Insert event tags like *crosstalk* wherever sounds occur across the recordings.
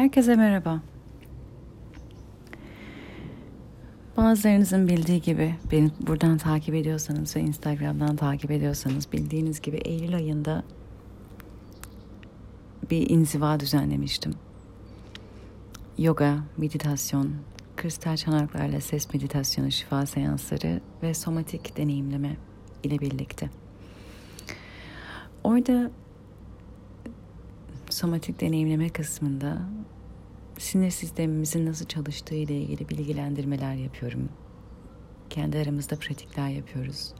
Herkese merhaba. Bazılarınızın bildiği gibi beni buradan takip ediyorsanız ve Instagram'dan takip ediyorsanız bildiğiniz gibi Eylül ayında bir inziva düzenlemiştim. Yoga, meditasyon, kristal çanaklarla ses meditasyonu, şifa seansları ve somatik deneyimleme ile birlikte. Orada somatik deneyimleme kısmında sinir sistemimizin nasıl çalıştığı ile ilgili bilgilendirmeler yapıyorum. Kendi aramızda pratikler yapıyoruz.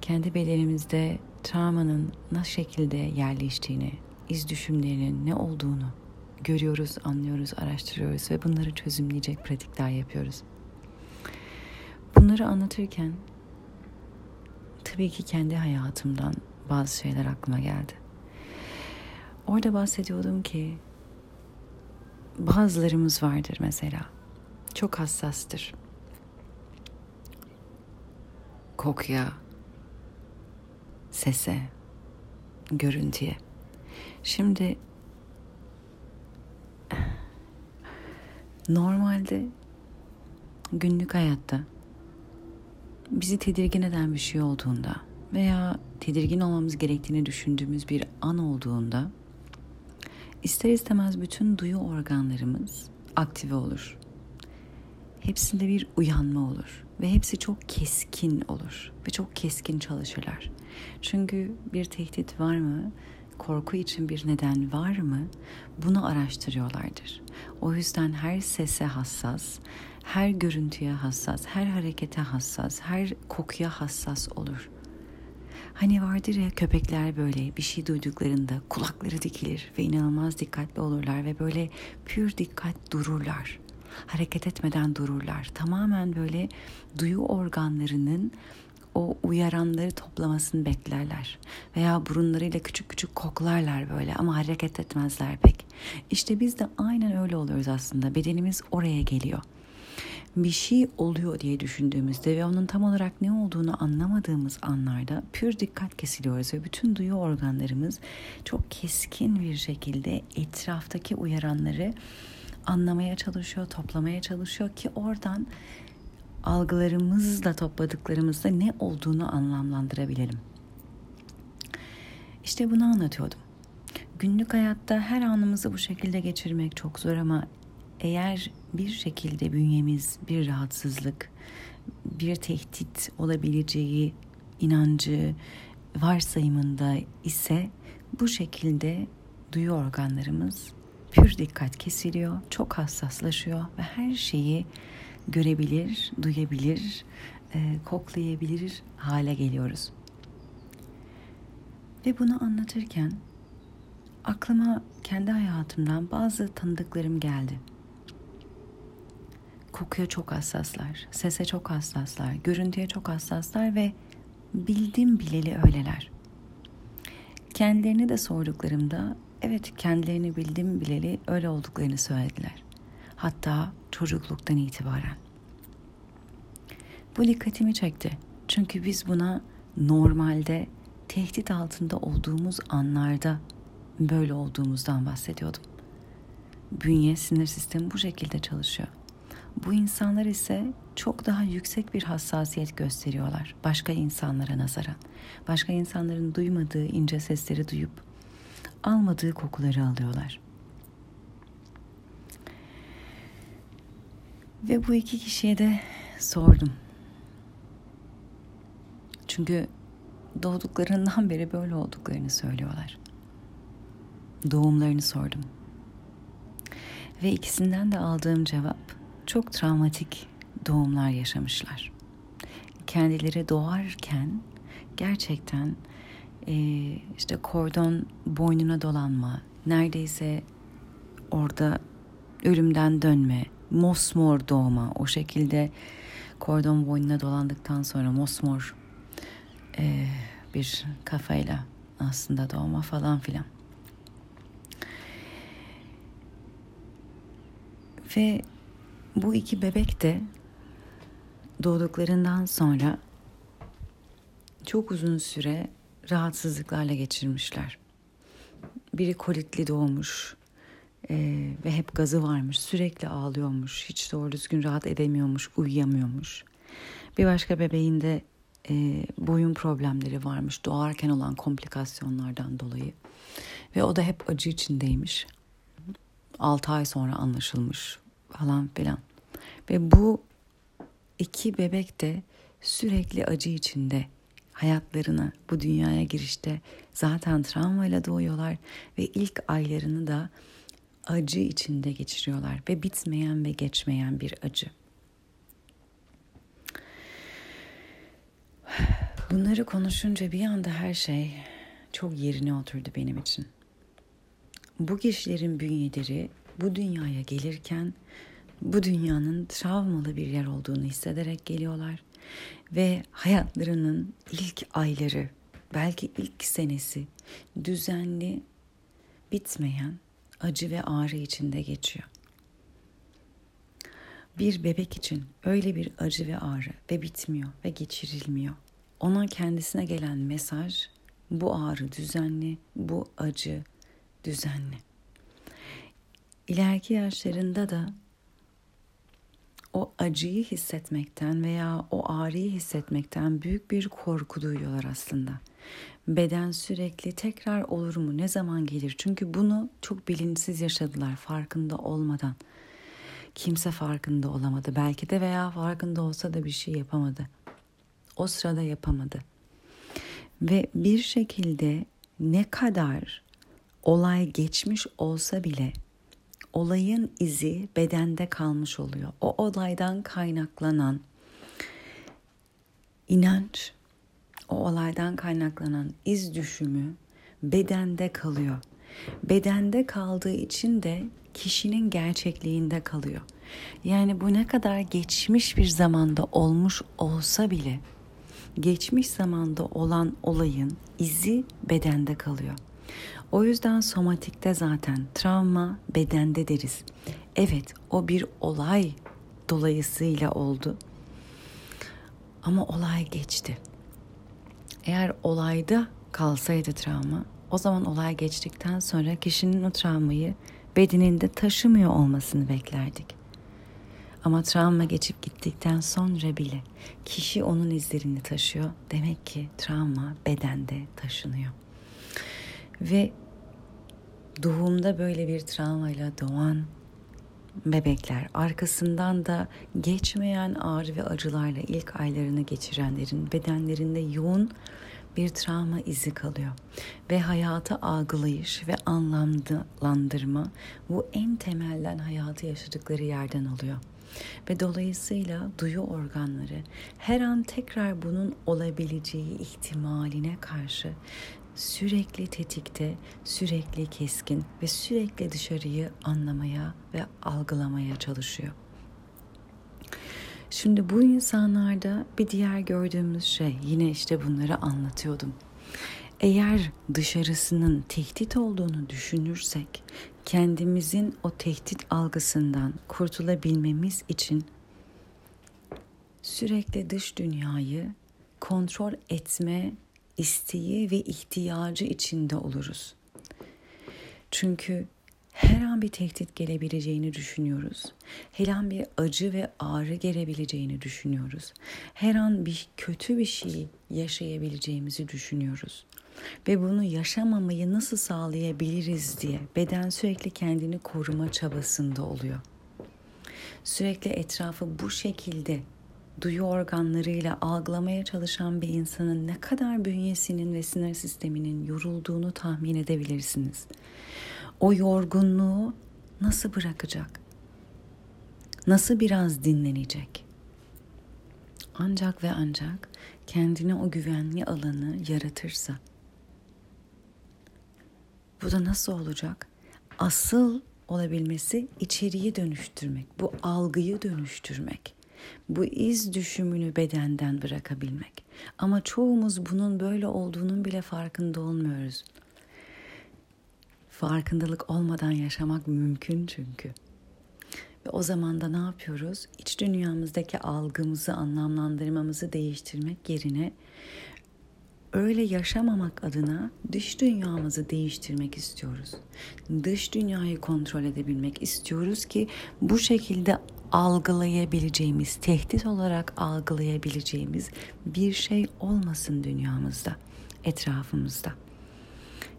Kendi bedenimizde travmanın nasıl şekilde yerleştiğini, iz düşümlerinin ne olduğunu görüyoruz, anlıyoruz, araştırıyoruz ve bunları çözümleyecek pratikler yapıyoruz. Bunları anlatırken tabii ki kendi hayatımdan bazı şeyler aklıma geldi. Orada bahsediyordum ki bazılarımız vardır mesela. Çok hassastır. Kokuya, sese, görüntüye. Şimdi normalde günlük hayatta bizi tedirgin eden bir şey olduğunda veya tedirgin olmamız gerektiğini düşündüğümüz bir an olduğunda ister istemez bütün duyu organlarımız aktive olur. Hepsinde bir uyanma olur ve hepsi çok keskin olur ve çok keskin çalışırlar. Çünkü bir tehdit var mı? Korku için bir neden var mı? Bunu araştırıyorlardır. O yüzden her sese hassas, her görüntüye hassas, her harekete hassas, her kokuya hassas olur. Hani vardır ya köpekler böyle bir şey duyduklarında kulakları dikilir ve inanılmaz dikkatli olurlar ve böyle pür dikkat dururlar. Hareket etmeden dururlar. Tamamen böyle duyu organlarının o uyaranları toplamasını beklerler. Veya burunlarıyla küçük küçük koklarlar böyle ama hareket etmezler pek. İşte biz de aynen öyle oluyoruz aslında. Bedenimiz oraya geliyor bir şey oluyor diye düşündüğümüzde ve onun tam olarak ne olduğunu anlamadığımız anlarda pür dikkat kesiliyoruz ve bütün duyu organlarımız çok keskin bir şekilde etraftaki uyaranları anlamaya çalışıyor, toplamaya çalışıyor ki oradan algılarımızla topladıklarımızda ne olduğunu anlamlandırabilelim. İşte bunu anlatıyordum. Günlük hayatta her anımızı bu şekilde geçirmek çok zor ama eğer bir şekilde bünyemiz bir rahatsızlık, bir tehdit olabileceği inancı varsayımında ise bu şekilde duyu organlarımız pür dikkat kesiliyor, çok hassaslaşıyor ve her şeyi görebilir, duyabilir, e, koklayabilir hale geliyoruz. Ve bunu anlatırken aklıma kendi hayatımdan bazı tanıdıklarım geldi. Kokuya çok hassaslar, sese çok hassaslar, görüntüye çok hassaslar ve bildim bileli öyleler. Kendilerini de sorduklarımda evet kendilerini bildim bileli öyle olduklarını söylediler. Hatta çocukluktan itibaren. Bu dikkatimi çekti. Çünkü biz buna normalde tehdit altında olduğumuz anlarda böyle olduğumuzdan bahsediyordum. Bünye sinir sistemi bu şekilde çalışıyor. Bu insanlar ise çok daha yüksek bir hassasiyet gösteriyorlar başka insanlara nazaran. Başka insanların duymadığı ince sesleri duyup almadığı kokuları alıyorlar. Ve bu iki kişiye de sordum. Çünkü doğduklarından beri böyle olduklarını söylüyorlar. Doğumlarını sordum. Ve ikisinden de aldığım cevap çok travmatik doğumlar yaşamışlar. Kendileri doğarken gerçekten e, işte kordon boynuna dolanma, neredeyse orada ölümden dönme, mosmor doğma, o şekilde kordon boynuna dolandıktan sonra mosmor e, bir kafayla aslında doğma falan filan. Ve bu iki bebek de doğduklarından sonra çok uzun süre rahatsızlıklarla geçirmişler. Biri kolitli doğmuş, Ee, ve hep gazı varmış. Sürekli ağlıyormuş. Hiç doğru düzgün rahat edemiyormuş. Uyuyamıyormuş. Bir başka bebeğinde e, boyun problemleri varmış. Doğarken olan komplikasyonlardan dolayı. Ve o da hep acı içindeymiş. 6 ay sonra anlaşılmış falan filan. Ve bu iki bebek de sürekli acı içinde hayatlarını bu dünyaya girişte zaten travmayla doğuyorlar ve ilk aylarını da acı içinde geçiriyorlar ve bitmeyen ve geçmeyen bir acı. Bunları konuşunca bir anda her şey çok yerine oturdu benim için. Bu kişilerin bünyeleri bu dünyaya gelirken bu dünyanın travmalı bir yer olduğunu hissederek geliyorlar ve hayatlarının ilk ayları, belki ilk senesi düzenli, bitmeyen acı ve ağrı içinde geçiyor. Bir bebek için öyle bir acı ve ağrı ve bitmiyor ve geçirilmiyor. Ona kendisine gelen mesaj bu ağrı düzenli, bu acı düzenli. İleriki yaşlarında da o acıyı hissetmekten veya o ağrıyı hissetmekten büyük bir korku duyuyorlar aslında. Beden sürekli tekrar olur mu, ne zaman gelir? Çünkü bunu çok bilinçsiz yaşadılar farkında olmadan. Kimse farkında olamadı belki de veya farkında olsa da bir şey yapamadı. O sırada yapamadı. Ve bir şekilde ne kadar olay geçmiş olsa bile olayın izi bedende kalmış oluyor. O olaydan kaynaklanan inanç, o olaydan kaynaklanan iz düşümü bedende kalıyor. Bedende kaldığı için de kişinin gerçekliğinde kalıyor. Yani bu ne kadar geçmiş bir zamanda olmuş olsa bile geçmiş zamanda olan olayın izi bedende kalıyor. O yüzden somatikte zaten travma bedende deriz. Evet o bir olay dolayısıyla oldu. Ama olay geçti. Eğer olayda kalsaydı travma o zaman olay geçtikten sonra kişinin o travmayı bedeninde taşımıyor olmasını beklerdik. Ama travma geçip gittikten sonra bile kişi onun izlerini taşıyor. Demek ki travma bedende taşınıyor. Ve doğumda böyle bir travmayla doğan bebekler, arkasından da geçmeyen ağrı ve acılarla ilk aylarını geçirenlerin bedenlerinde yoğun bir travma izi kalıyor. Ve hayata algılayış ve anlamlandırma bu en temelden hayatı yaşadıkları yerden oluyor. Ve dolayısıyla duyu organları her an tekrar bunun olabileceği ihtimaline karşı sürekli tetikte, sürekli keskin ve sürekli dışarıyı anlamaya ve algılamaya çalışıyor. Şimdi bu insanlarda bir diğer gördüğümüz şey yine işte bunları anlatıyordum. Eğer dışarısının tehdit olduğunu düşünürsek kendimizin o tehdit algısından kurtulabilmemiz için sürekli dış dünyayı kontrol etme isteği ve ihtiyacı içinde oluruz. Çünkü her an bir tehdit gelebileceğini düşünüyoruz. Her an bir acı ve ağrı gelebileceğini düşünüyoruz. Her an bir kötü bir şey yaşayabileceğimizi düşünüyoruz. Ve bunu yaşamamayı nasıl sağlayabiliriz diye beden sürekli kendini koruma çabasında oluyor. Sürekli etrafı bu şekilde duyu organlarıyla algılamaya çalışan bir insanın ne kadar bünyesinin ve sinir sisteminin yorulduğunu tahmin edebilirsiniz. O yorgunluğu nasıl bırakacak? Nasıl biraz dinlenecek? Ancak ve ancak kendine o güvenli alanı yaratırsa. Bu da nasıl olacak? Asıl olabilmesi içeriği dönüştürmek, bu algıyı dönüştürmek bu iz düşümünü bedenden bırakabilmek. Ama çoğumuz bunun böyle olduğunun bile farkında olmuyoruz. Farkındalık olmadan yaşamak mümkün çünkü. Ve o zaman da ne yapıyoruz? İç dünyamızdaki algımızı, anlamlandırmamızı değiştirmek yerine öyle yaşamamak adına dış dünyamızı değiştirmek istiyoruz. Dış dünyayı kontrol edebilmek istiyoruz ki bu şekilde algılayabileceğimiz, tehdit olarak algılayabileceğimiz bir şey olmasın dünyamızda, etrafımızda.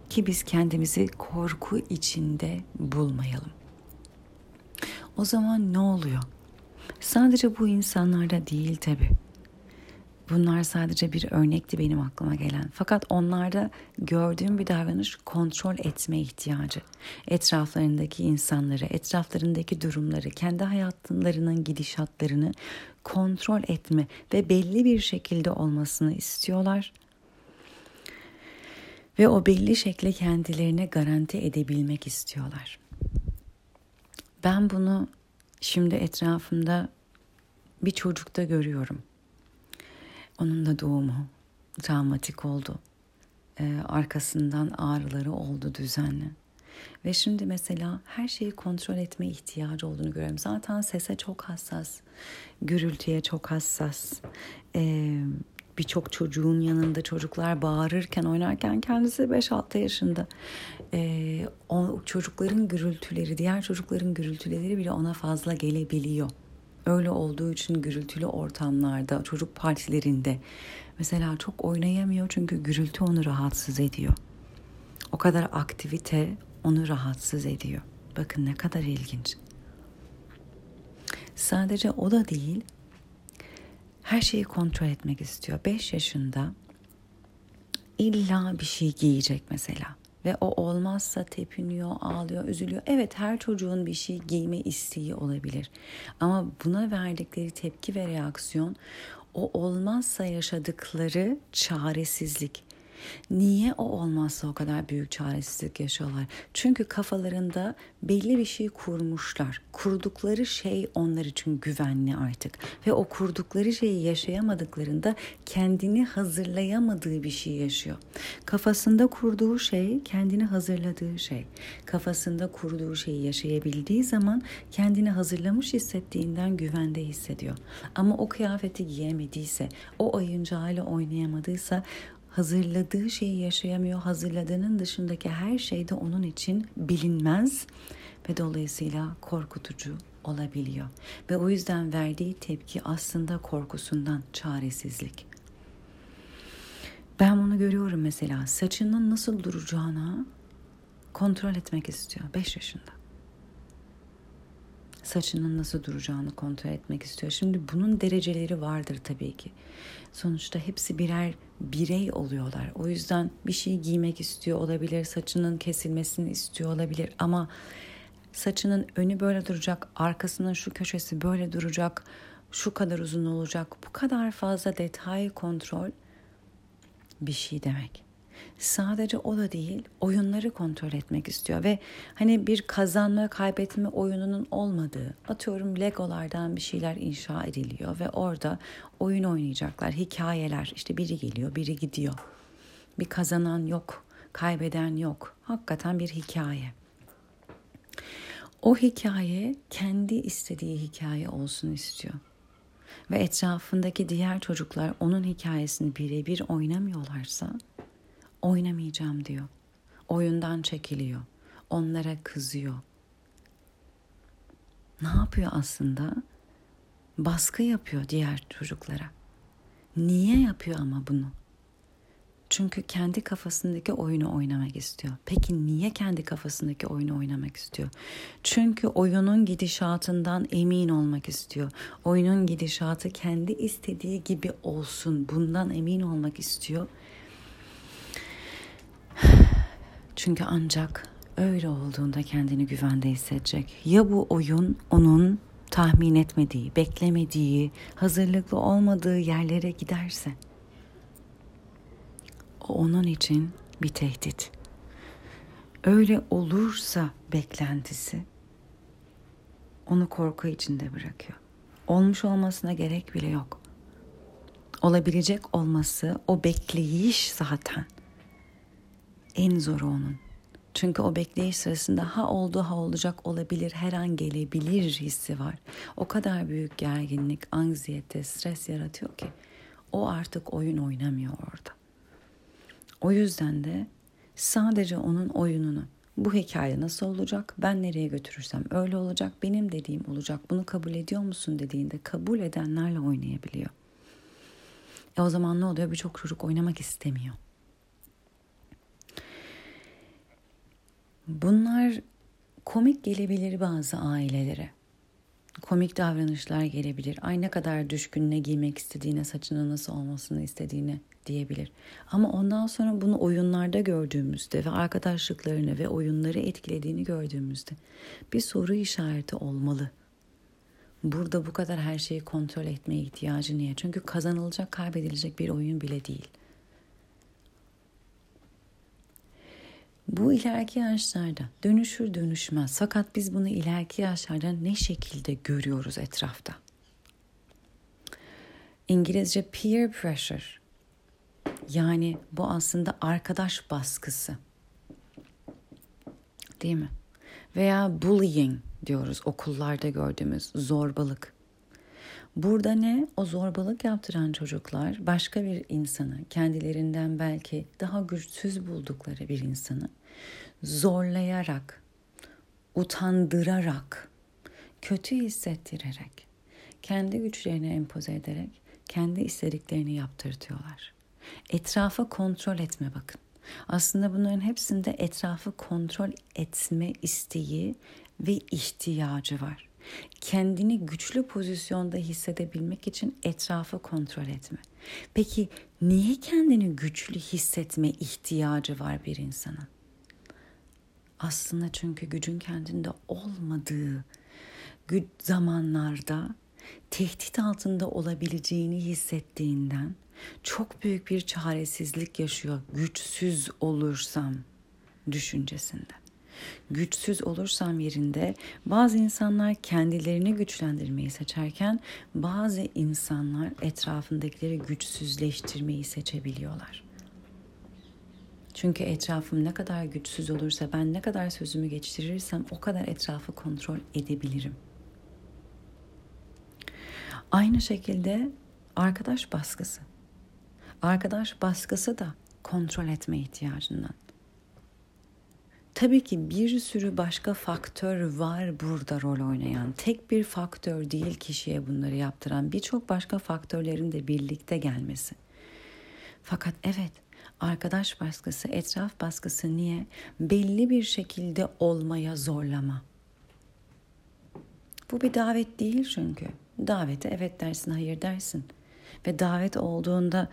Ki biz kendimizi korku içinde bulmayalım. O zaman ne oluyor? Sadece bu insanlarda değil tabi. Bunlar sadece bir örnekti benim aklıma gelen. Fakat onlarda gördüğüm bir davranış kontrol etme ihtiyacı. Etraflarındaki insanları, etraflarındaki durumları, kendi hayatlarının gidişatlarını kontrol etme ve belli bir şekilde olmasını istiyorlar. Ve o belli şekle kendilerine garanti edebilmek istiyorlar. Ben bunu şimdi etrafımda bir çocukta görüyorum. Onun da doğumu travmatik oldu. Ee, arkasından ağrıları oldu düzenli. Ve şimdi mesela her şeyi kontrol etme ihtiyacı olduğunu görüyorum. Zaten sese çok hassas, gürültüye çok hassas. Ee, Birçok çocuğun yanında çocuklar bağırırken, oynarken kendisi 5-6 yaşında. Ee, o çocukların gürültüleri, diğer çocukların gürültüleri bile ona fazla gelebiliyor. Öyle olduğu için gürültülü ortamlarda, çocuk partilerinde mesela çok oynayamıyor çünkü gürültü onu rahatsız ediyor. O kadar aktivite onu rahatsız ediyor. Bakın ne kadar ilginç. Sadece o da değil, her şeyi kontrol etmek istiyor. 5 yaşında illa bir şey giyecek mesela ve o olmazsa tepiniyor, ağlıyor, üzülüyor. Evet her çocuğun bir şey giyme isteği olabilir. Ama buna verdikleri tepki ve reaksiyon o olmazsa yaşadıkları çaresizlik. Niye o olmazsa o kadar büyük çaresizlik yaşıyorlar? Çünkü kafalarında belli bir şey kurmuşlar. Kurdukları şey onlar için güvenli artık. Ve o kurdukları şeyi yaşayamadıklarında kendini hazırlayamadığı bir şey yaşıyor. Kafasında kurduğu şey kendini hazırladığı şey. Kafasında kurduğu şeyi yaşayabildiği zaman kendini hazırlamış hissettiğinden güvende hissediyor. Ama o kıyafeti giyemediyse, o oyuncağıyla oynayamadıysa hazırladığı şeyi yaşayamıyor. Hazırladığının dışındaki her şey de onun için bilinmez ve dolayısıyla korkutucu olabiliyor. Ve o yüzden verdiği tepki aslında korkusundan çaresizlik. Ben bunu görüyorum mesela saçının nasıl duracağına kontrol etmek istiyor 5 yaşında. Saçının nasıl duracağını kontrol etmek istiyor. Şimdi bunun dereceleri vardır tabii ki. Sonuçta hepsi birer birey oluyorlar. O yüzden bir şey giymek istiyor olabilir, saçının kesilmesini istiyor olabilir ama saçının önü böyle duracak, arkasının şu köşesi böyle duracak, şu kadar uzun olacak. Bu kadar fazla detay kontrol bir şey demek. Sadece o da değil, oyunları kontrol etmek istiyor ve hani bir kazanma kaybetme oyununun olmadığı, atıyorum Legolardan bir şeyler inşa ediliyor ve orada oyun oynayacaklar, hikayeler. işte biri geliyor, biri gidiyor. Bir kazanan yok, kaybeden yok. Hakikaten bir hikaye. O hikaye kendi istediği hikaye olsun istiyor. Ve etrafındaki diğer çocuklar onun hikayesini birebir oynamıyorlarsa oynamayacağım diyor. Oyundan çekiliyor. Onlara kızıyor. Ne yapıyor aslında? Baskı yapıyor diğer çocuklara. Niye yapıyor ama bunu? Çünkü kendi kafasındaki oyunu oynamak istiyor. Peki niye kendi kafasındaki oyunu oynamak istiyor? Çünkü oyunun gidişatından emin olmak istiyor. Oyunun gidişatı kendi istediği gibi olsun. Bundan emin olmak istiyor *sighs* çünkü ancak öyle olduğunda kendini güvende hissedecek. Ya bu oyun onun tahmin etmediği, beklemediği, hazırlıklı olmadığı yerlere giderse o onun için bir tehdit. Öyle olursa beklentisi onu korku içinde bırakıyor. Olmuş olmasına gerek bile yok. Olabilecek olması o bekleyiş zaten en zoru onun. Çünkü o bekleyiş sırasında ha oldu ha olacak olabilir her an gelebilir hissi var. O kadar büyük gerginlik, anksiyete, stres yaratıyor ki o artık oyun oynamıyor orada. O yüzden de sadece onun oyununu bu hikaye nasıl olacak? Ben nereye götürürsem öyle olacak. Benim dediğim olacak. Bunu kabul ediyor musun dediğinde kabul edenlerle oynayabiliyor. E o zaman ne oluyor? Birçok çocuk oynamak istemiyor. Bunlar komik gelebilir bazı ailelere. Komik davranışlar gelebilir. Ay ne kadar düşkün ne giymek istediğine, saçının nasıl olmasını istediğine diyebilir. Ama ondan sonra bunu oyunlarda gördüğümüzde ve arkadaşlıklarını ve oyunları etkilediğini gördüğümüzde bir soru işareti olmalı. Burada bu kadar her şeyi kontrol etmeye ihtiyacı niye? Çünkü kazanılacak, kaybedilecek bir oyun bile değil. Bu ileriki yaşlarda dönüşür dönüşmez. Fakat biz bunu ileriki yaşlarda ne şekilde görüyoruz etrafta? İngilizce peer pressure. Yani bu aslında arkadaş baskısı. Değil mi? Veya bullying diyoruz okullarda gördüğümüz zorbalık. Burada ne? O zorbalık yaptıran çocuklar başka bir insanı, kendilerinden belki daha güçsüz buldukları bir insanı zorlayarak, utandırarak, kötü hissettirerek, kendi güçlerini empoze ederek kendi istediklerini yaptırtıyorlar. Etrafı kontrol etme bakın. Aslında bunların hepsinde etrafı kontrol etme isteği ve ihtiyacı var. Kendini güçlü pozisyonda hissedebilmek için etrafı kontrol etme. Peki niye kendini güçlü hissetme ihtiyacı var bir insanın? Aslında çünkü gücün kendinde olmadığı zamanlarda tehdit altında olabileceğini hissettiğinden çok büyük bir çaresizlik yaşıyor güçsüz olursam düşüncesinde. Güçsüz olursam yerinde bazı insanlar kendilerini güçlendirmeyi seçerken bazı insanlar etrafındakileri güçsüzleştirmeyi seçebiliyorlar. Çünkü etrafım ne kadar güçsüz olursa ben ne kadar sözümü geçirirsem o kadar etrafı kontrol edebilirim. Aynı şekilde arkadaş baskısı. Arkadaş baskısı da kontrol etme ihtiyacından. Tabii ki bir sürü başka faktör var burada rol oynayan. Tek bir faktör değil kişiye bunları yaptıran birçok başka faktörlerin de birlikte gelmesi. Fakat evet arkadaş baskısı, etraf baskısı niye? Belli bir şekilde olmaya zorlama. Bu bir davet değil çünkü. Davete evet dersin, hayır dersin. Ve davet olduğunda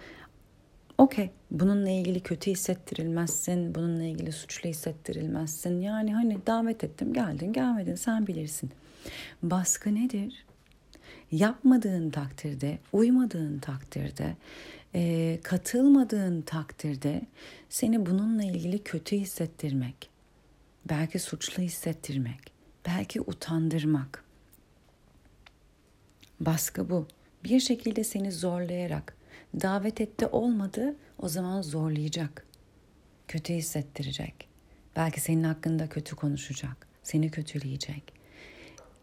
okey bununla ilgili kötü hissettirilmezsin, bununla ilgili suçlu hissettirilmezsin. Yani hani davet ettim, geldin, gelmedin sen bilirsin. Baskı nedir? Yapmadığın takdirde, uymadığın takdirde, e, katılmadığın takdirde seni bununla ilgili kötü hissettirmek, belki suçlu hissettirmek, belki utandırmak. Baskı bu. Bir şekilde seni zorlayarak davet etti olmadı o zaman zorlayacak. Kötü hissettirecek. Belki senin hakkında kötü konuşacak. Seni kötüleyecek.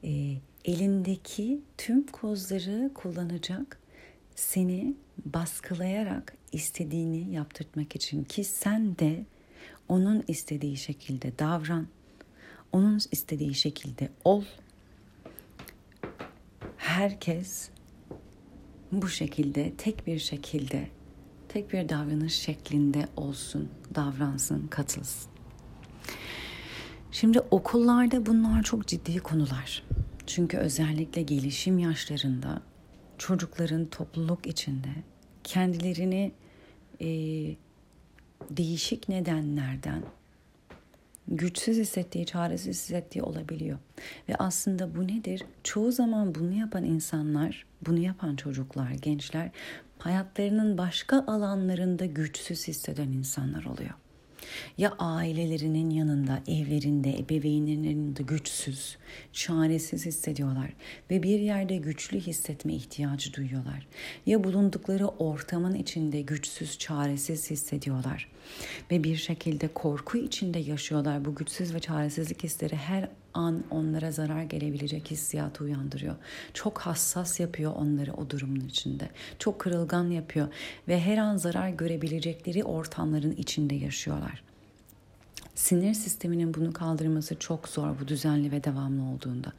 E, elindeki tüm kozları kullanacak. Seni baskılayarak istediğini yaptırtmak için ki sen de onun istediği şekilde davran. Onun istediği şekilde ol. Herkes bu şekilde tek bir şekilde tek bir davranış şeklinde olsun, davransın, katılsın. Şimdi okullarda bunlar çok ciddi konular. Çünkü özellikle gelişim yaşlarında çocukların topluluk içinde kendilerini e, değişik nedenlerden güçsüz hissettiği, çaresiz hissettiği olabiliyor. Ve aslında bu nedir? Çoğu zaman bunu yapan insanlar, bunu yapan çocuklar, gençler hayatlarının başka alanlarında güçsüz hisseden insanlar oluyor. Ya ailelerinin yanında, evlerinde, ebeveynlerinin yanında güçsüz, çaresiz hissediyorlar ve bir yerde güçlü hissetme ihtiyacı duyuyorlar. Ya bulundukları ortamın içinde güçsüz, çaresiz hissediyorlar ve bir şekilde korku içinde yaşıyorlar. Bu güçsüz ve çaresizlik hisleri her an onlara zarar gelebilecek hissiyatı uyandırıyor. Çok hassas yapıyor onları o durumun içinde. Çok kırılgan yapıyor ve her an zarar görebilecekleri ortamların içinde yaşıyorlar. Sinir sisteminin bunu kaldırması çok zor bu düzenli ve devamlı olduğunda.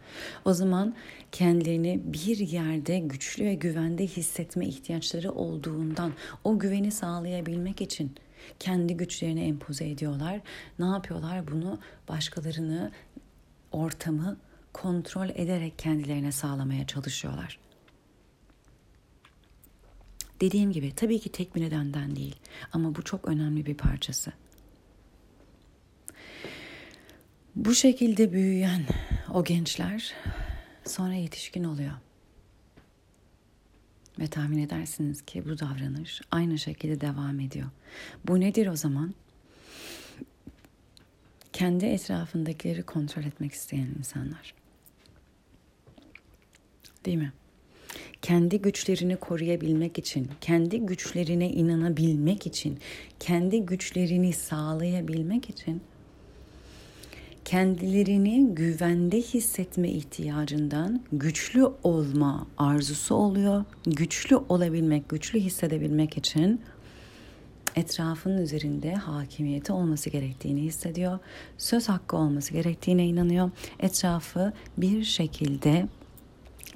O zaman kendilerini bir yerde güçlü ve güvende hissetme ihtiyaçları olduğundan o güveni sağlayabilmek için kendi güçlerini empoze ediyorlar. Ne yapıyorlar? Bunu başkalarını, ortamı kontrol ederek kendilerine sağlamaya çalışıyorlar. Dediğim gibi tabii ki tek bir nedenden değil ama bu çok önemli bir parçası. Bu şekilde büyüyen o gençler sonra yetişkin oluyor. Ve tahmin edersiniz ki bu davranış aynı şekilde devam ediyor. Bu nedir o zaman? Kendi etrafındakileri kontrol etmek isteyen insanlar. Değil mi? Kendi güçlerini koruyabilmek için, kendi güçlerine inanabilmek için, kendi güçlerini sağlayabilmek için kendilerini güvende hissetme ihtiyacından güçlü olma arzusu oluyor. Güçlü olabilmek, güçlü hissedebilmek için etrafının üzerinde hakimiyeti olması gerektiğini hissediyor. Söz hakkı olması gerektiğine inanıyor. Etrafı bir şekilde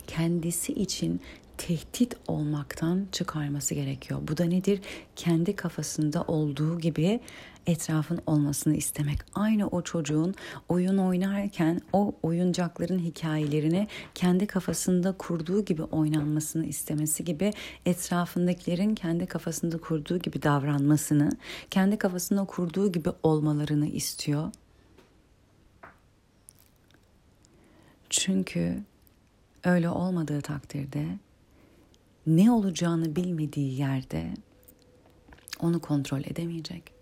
kendisi için tehdit olmaktan çıkarması gerekiyor. Bu da nedir? Kendi kafasında olduğu gibi etrafın olmasını istemek. Aynı o çocuğun oyun oynarken o oyuncakların hikayelerini kendi kafasında kurduğu gibi oynanmasını istemesi gibi etrafındakilerin kendi kafasında kurduğu gibi davranmasını, kendi kafasında kurduğu gibi olmalarını istiyor. Çünkü öyle olmadığı takdirde ne olacağını bilmediği yerde onu kontrol edemeyecek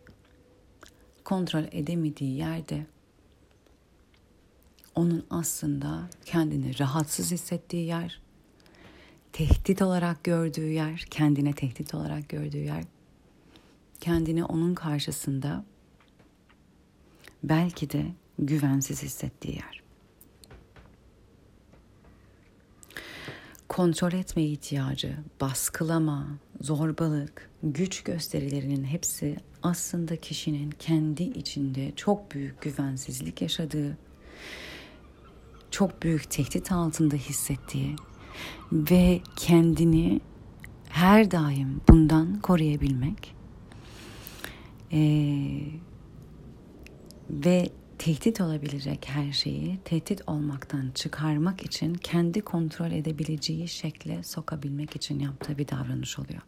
kontrol edemediği yerde onun aslında kendini rahatsız hissettiği yer, tehdit olarak gördüğü yer, kendine tehdit olarak gördüğü yer, kendini onun karşısında belki de güvensiz hissettiği yer. Kontrol etme ihtiyacı, baskılama, zorbalık, güç gösterilerinin hepsi aslında kişinin kendi içinde çok büyük güvensizlik yaşadığı, çok büyük tehdit altında hissettiği ve kendini her daim bundan koruyabilmek ee, ve tehdit olabilecek her şeyi tehdit olmaktan çıkarmak için kendi kontrol edebileceği şekle sokabilmek için yaptığı bir davranış oluyor.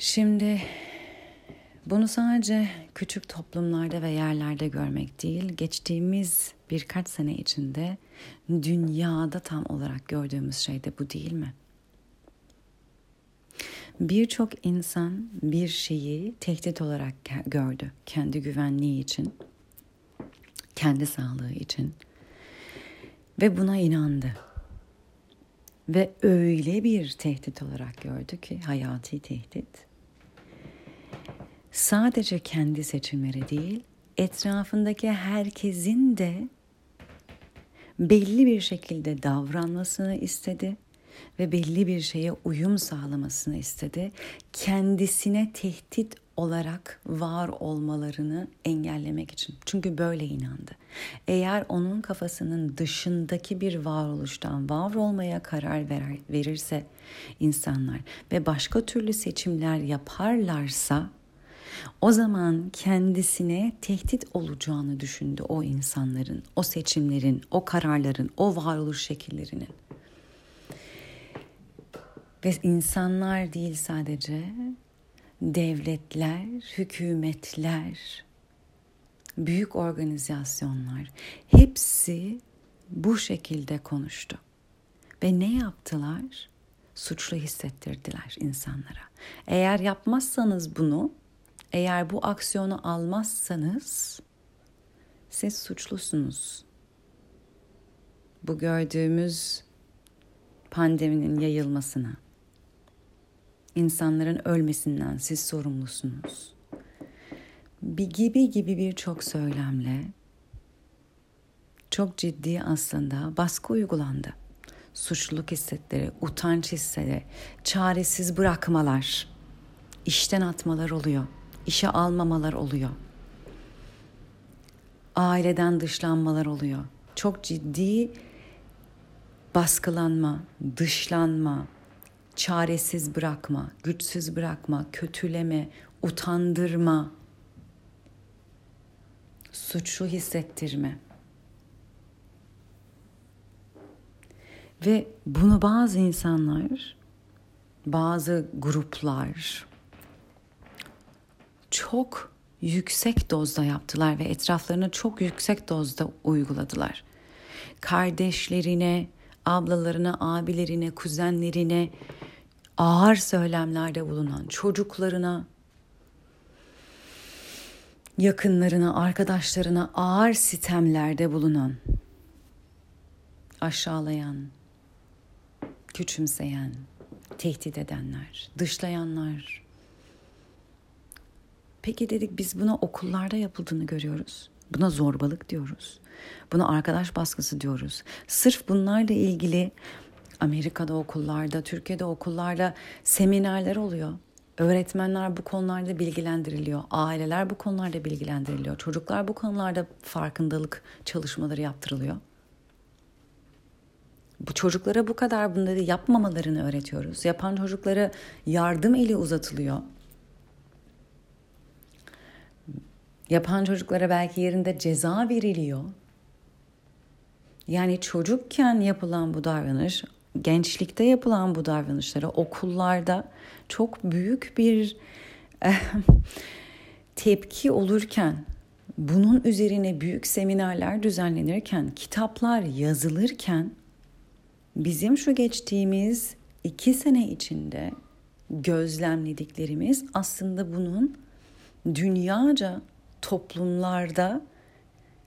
Şimdi bunu sadece küçük toplumlarda ve yerlerde görmek değil, geçtiğimiz birkaç sene içinde dünyada tam olarak gördüğümüz şey de bu değil mi? Birçok insan bir şeyi tehdit olarak gördü kendi güvenliği için, kendi sağlığı için ve buna inandı. Ve öyle bir tehdit olarak gördü ki hayati tehdit sadece kendi seçimleri değil, etrafındaki herkesin de belli bir şekilde davranmasını istedi ve belli bir şeye uyum sağlamasını istedi. Kendisine tehdit olarak var olmalarını engellemek için. Çünkü böyle inandı. Eğer onun kafasının dışındaki bir varoluştan var olmaya karar verir, verirse insanlar ve başka türlü seçimler yaparlarsa o zaman kendisine tehdit olacağını düşündü o insanların, o seçimlerin, o kararların, o varoluş şekillerinin. Ve insanlar değil sadece devletler, hükümetler, büyük organizasyonlar hepsi bu şekilde konuştu. Ve ne yaptılar? Suçlu hissettirdiler insanlara. Eğer yapmazsanız bunu Eğer bu aksiyonu almazsanız siz suçlusunuz. Bu gördüğümüz pandeminin yayılmasına, insanların ölmesinden siz sorumlusunuz. Bir gibi gibi birçok söylemle çok ciddi aslında baskı uygulandı. Suçluluk hissetleri, utanç hisleri, çaresiz bırakmalar, işten atmalar oluyor, işe almamalar oluyor. Aileden dışlanmalar oluyor. Çok ciddi baskılanma, dışlanma, çaresiz bırakma, güçsüz bırakma, kötüleme, utandırma, suçlu hissettirme. Ve bunu bazı insanlar, bazı gruplar çok yüksek dozda yaptılar ve etraflarına çok yüksek dozda uyguladılar. Kardeşlerine, ablalarına, abilerine, kuzenlerine ağır söylemlerde bulunan çocuklarına, yakınlarına, arkadaşlarına ağır sitemlerde bulunan, aşağılayan, küçümseyen, tehdit edenler, dışlayanlar. Peki dedik biz buna okullarda yapıldığını görüyoruz. Buna zorbalık diyoruz. Buna arkadaş baskısı diyoruz. Sırf bunlarla ilgili Amerika'da okullarda, Türkiye'de okullarda seminerler oluyor. Öğretmenler bu konularda bilgilendiriliyor. Aileler bu konularda bilgilendiriliyor. Çocuklar bu konularda farkındalık çalışmaları yaptırılıyor. Bu çocuklara bu kadar bunları yapmamalarını öğretiyoruz. Yapan çocuklara yardım eli uzatılıyor. Yapan çocuklara belki yerinde ceza veriliyor. Yani çocukken yapılan bu davranış, gençlikte yapılan bu davranışlara okullarda çok büyük bir eh, tepki olurken bunun üzerine büyük seminerler düzenlenirken, kitaplar yazılırken bizim şu geçtiğimiz iki sene içinde gözlemlediklerimiz aslında bunun dünyaca toplumlarda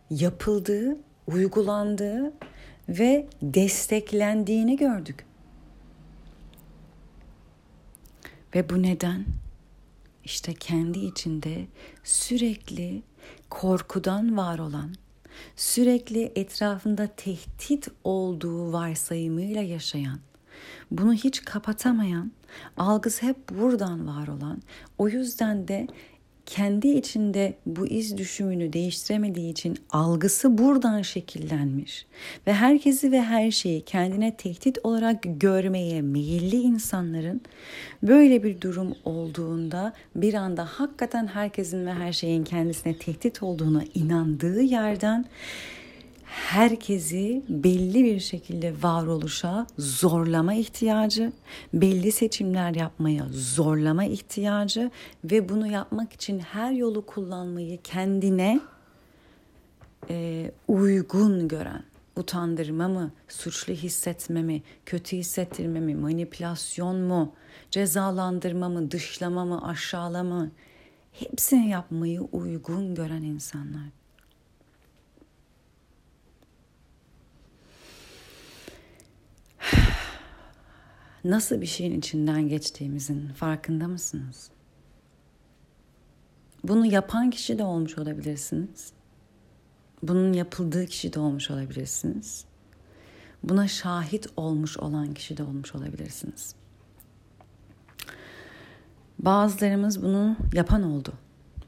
yapıldığı, uygulandığı ve desteklendiğini gördük. Ve bu neden? İşte kendi içinde sürekli korkudan var olan, sürekli etrafında tehdit olduğu varsayımıyla yaşayan, bunu hiç kapatamayan, algısı hep buradan var olan, o yüzden de kendi içinde bu iz düşümünü değiştiremediği için algısı buradan şekillenmiş ve herkesi ve her şeyi kendine tehdit olarak görmeye meyilli insanların böyle bir durum olduğunda bir anda hakikaten herkesin ve her şeyin kendisine tehdit olduğuna inandığı yerden herkesi belli bir şekilde varoluşa zorlama ihtiyacı, belli seçimler yapmaya zorlama ihtiyacı ve bunu yapmak için her yolu kullanmayı kendine e, uygun gören, utandırma mı, suçlu hissetme mi, kötü hissettirme mi, manipülasyon mu, cezalandırma mı, dışlama mı, aşağılama mı, hepsini yapmayı uygun gören insanlar. Nasıl bir şeyin içinden geçtiğimizin farkında mısınız? Bunu yapan kişi de olmuş olabilirsiniz. Bunun yapıldığı kişi de olmuş olabilirsiniz. Buna şahit olmuş olan kişi de olmuş olabilirsiniz. Bazılarımız bunu yapan oldu.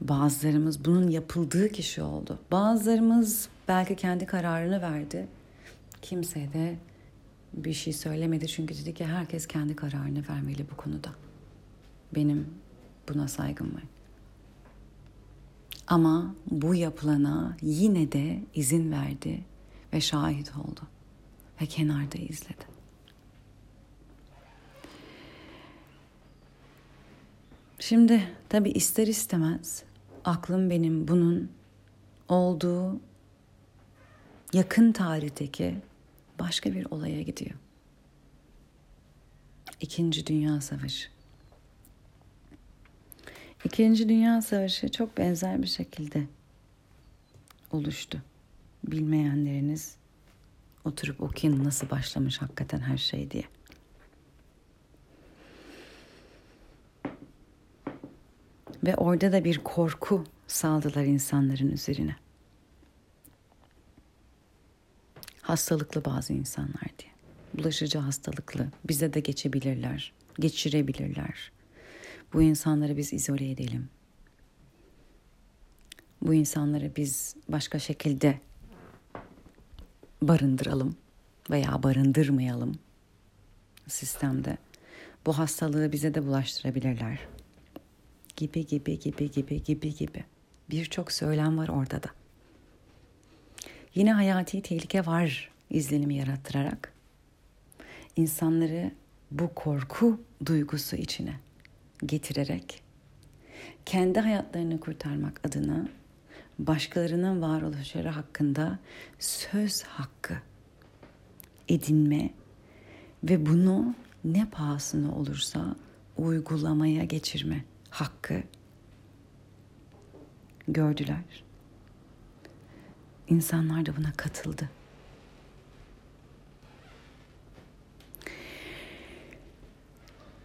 Bazılarımız bunun yapıldığı kişi oldu. Bazılarımız belki kendi kararını verdi. Kimse de bir şey söylemedi çünkü dedi ki herkes kendi kararını vermeli bu konuda. Benim buna saygım var. Ama bu yapılana yine de izin verdi ve şahit oldu ve kenarda izledi. Şimdi tabi ister istemez aklım benim bunun olduğu yakın tarihteki başka bir olaya gidiyor. İkinci Dünya Savaşı. İkinci Dünya Savaşı çok benzer bir şekilde oluştu. Bilmeyenleriniz oturup okuyun nasıl başlamış hakikaten her şey diye. Ve orada da bir korku saldılar insanların üzerine. Hastalıklı bazı insanlar diye. Bulaşıcı hastalıklı. Bize de geçebilirler. Geçirebilirler. Bu insanları biz izole edelim. Bu insanları biz başka şekilde barındıralım veya barındırmayalım sistemde. Bu hastalığı bize de bulaştırabilirler. Gibi gibi gibi gibi gibi gibi. Birçok söylem var orada da. Yine hayati tehlike var izlenimi yarattırarak insanları bu korku duygusu içine getirerek kendi hayatlarını kurtarmak adına başkalarının varoluşları hakkında söz hakkı edinme ve bunu ne pahasına olursa uygulamaya geçirme hakkı gördüler. İnsanlar da buna katıldı.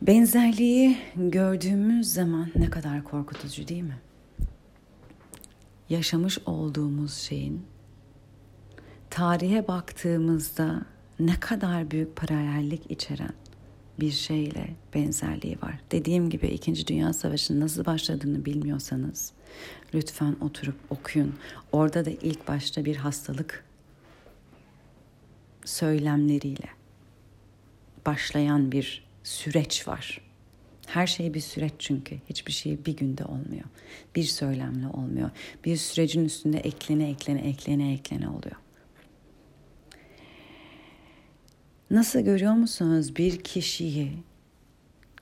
Benzerliği gördüğümüz zaman ne kadar korkutucu değil mi? Yaşamış olduğumuz şeyin tarihe baktığımızda ne kadar büyük paralellik içeren bir şeyle benzerliği var. Dediğim gibi 2. Dünya Savaşı'nın nasıl başladığını bilmiyorsanız lütfen oturup okuyun. Orada da ilk başta bir hastalık söylemleriyle başlayan bir süreç var. Her şey bir süreç çünkü. Hiçbir şey bir günde olmuyor. Bir söylemle olmuyor. Bir sürecin üstünde eklene eklene eklene eklene oluyor. Nasıl görüyor musunuz bir kişiyi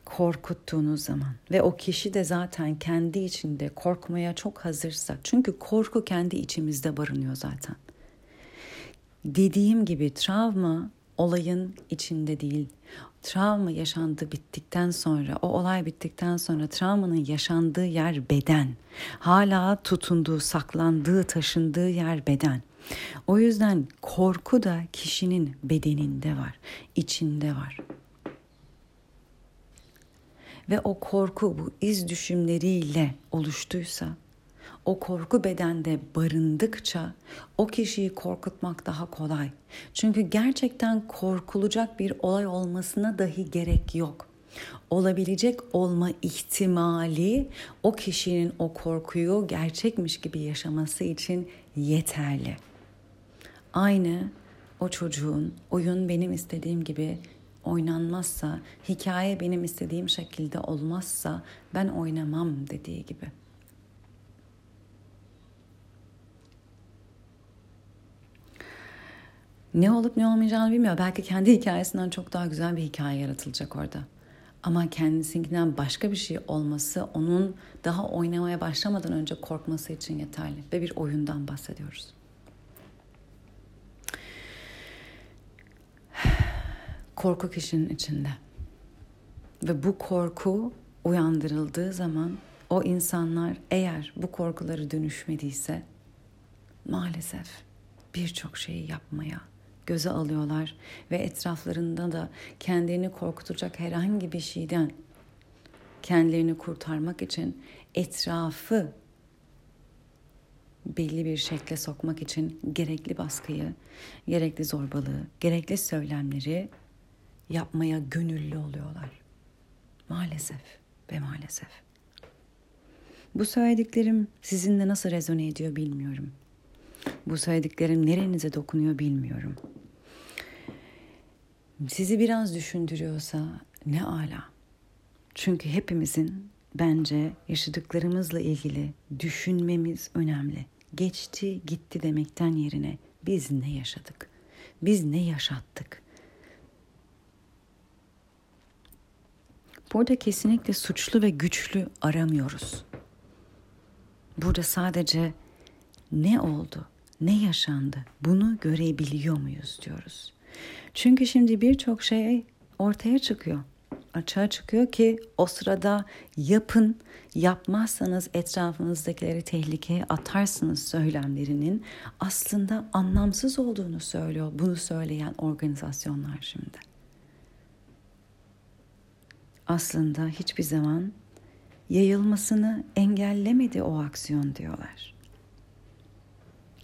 korkuttuğunuz zaman ve o kişi de zaten kendi içinde korkmaya çok hazırsa çünkü korku kendi içimizde barınıyor zaten. Dediğim gibi travma olayın içinde değil. Travma yaşandı bittikten sonra, o olay bittikten sonra travmanın yaşandığı yer beden. Hala tutunduğu, saklandığı, taşındığı yer beden. O yüzden korku da kişinin bedeninde var, içinde var. Ve o korku bu iz düşümleriyle oluştuysa o korku bedende barındıkça o kişiyi korkutmak daha kolay. Çünkü gerçekten korkulacak bir olay olmasına dahi gerek yok. Olabilecek olma ihtimali o kişinin o korkuyu gerçekmiş gibi yaşaması için yeterli. Aynı o çocuğun oyun benim istediğim gibi oynanmazsa, hikaye benim istediğim şekilde olmazsa ben oynamam dediği gibi. Ne olup ne olmayacağını bilmiyor. Belki kendi hikayesinden çok daha güzel bir hikaye yaratılacak orada. Ama kendisinkinden başka bir şey olması onun daha oynamaya başlamadan önce korkması için yeterli. Ve bir oyundan bahsediyoruz. Korku kişinin içinde. Ve bu korku uyandırıldığı zaman o insanlar eğer bu korkuları dönüşmediyse maalesef birçok şeyi yapmaya göze alıyorlar ve etraflarında da kendilerini korkutacak herhangi bir şeyden kendilerini kurtarmak için etrafı belli bir şekle sokmak için gerekli baskıyı, gerekli zorbalığı, gerekli söylemleri yapmaya gönüllü oluyorlar. Maalesef ve maalesef. Bu söylediklerim sizinle nasıl rezone ediyor bilmiyorum. Bu söylediklerim nerenize dokunuyor bilmiyorum. Sizi biraz düşündürüyorsa ne ala. Çünkü hepimizin bence yaşadıklarımızla ilgili düşünmemiz önemli. Geçti gitti demekten yerine biz ne yaşadık? Biz ne yaşattık? Burada kesinlikle suçlu ve güçlü aramıyoruz. Burada sadece ne oldu? ne yaşandı bunu görebiliyor muyuz diyoruz. Çünkü şimdi birçok şey ortaya çıkıyor. açığa çıkıyor ki o sırada yapın, yapmazsanız etrafınızdakileri tehlikeye atarsınız söylemlerinin aslında anlamsız olduğunu söylüyor bunu söyleyen organizasyonlar şimdi. Aslında hiçbir zaman yayılmasını engellemedi o aksiyon diyorlar.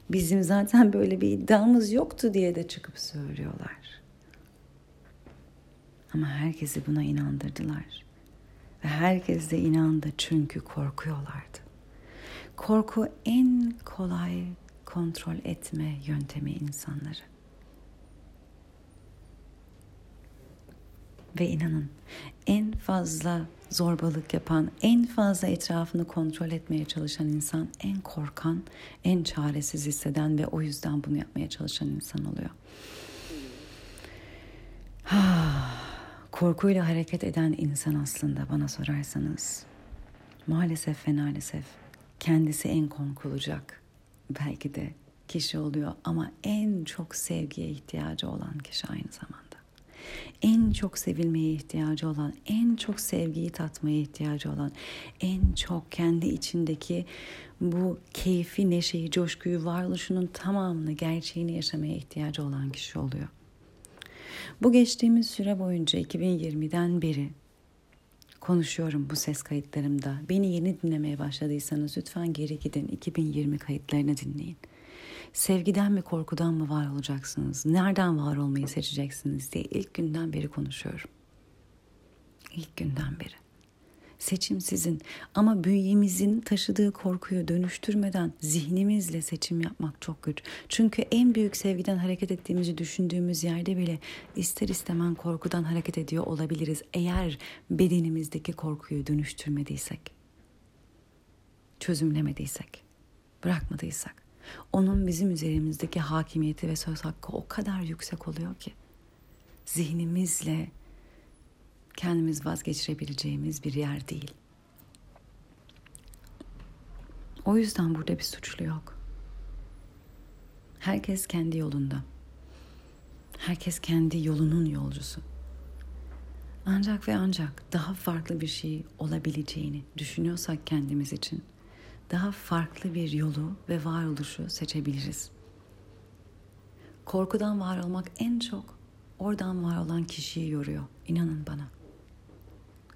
Bizim zaten böyle bir iddiamız yoktu diye de çıkıp söylüyorlar. Ama herkesi buna inandırdılar. Ve herkes de inandı çünkü korkuyorlardı. Korku en kolay kontrol etme yöntemi insanları. Ve inanın en fazla zorbalık yapan, en fazla etrafını kontrol etmeye çalışan insan en korkan, en çaresiz hisseden ve o yüzden bunu yapmaya çalışan insan oluyor. *sighs* Korkuyla hareket eden insan aslında bana sorarsanız maalesef ve maalesef kendisi en korkulacak belki de kişi oluyor ama en çok sevgiye ihtiyacı olan kişi aynı zamanda en çok sevilmeye ihtiyacı olan, en çok sevgiyi tatmaya ihtiyacı olan, en çok kendi içindeki bu keyfi, neşeyi, coşkuyu, varoluşunun tamamını, gerçeğini yaşamaya ihtiyacı olan kişi oluyor. Bu geçtiğimiz süre boyunca 2020'den beri konuşuyorum bu ses kayıtlarımda. Beni yeni dinlemeye başladıysanız lütfen geri gidin 2020 kayıtlarını dinleyin. Sevgiden mi korkudan mı var olacaksınız? Nereden var olmayı seçeceksiniz diye ilk günden beri konuşuyorum. İlk günden beri. Seçim sizin ama bünyemizin taşıdığı korkuyu dönüştürmeden zihnimizle seçim yapmak çok güç. Çünkü en büyük sevgiden hareket ettiğimizi düşündüğümüz yerde bile ister istemen korkudan hareket ediyor olabiliriz eğer bedenimizdeki korkuyu dönüştürmediysek, çözümlemediysek, bırakmadıysak. Onun bizim üzerimizdeki hakimiyeti ve söz hakkı o kadar yüksek oluyor ki zihnimizle kendimiz vazgeçirebileceğimiz bir yer değil. O yüzden burada bir suçlu yok. Herkes kendi yolunda. Herkes kendi yolunun yolcusu. Ancak ve ancak daha farklı bir şey olabileceğini düşünüyorsak kendimiz için daha farklı bir yolu ve varoluşu seçebiliriz. Korkudan var olmak en çok oradan var olan kişiyi yoruyor. İnanın bana.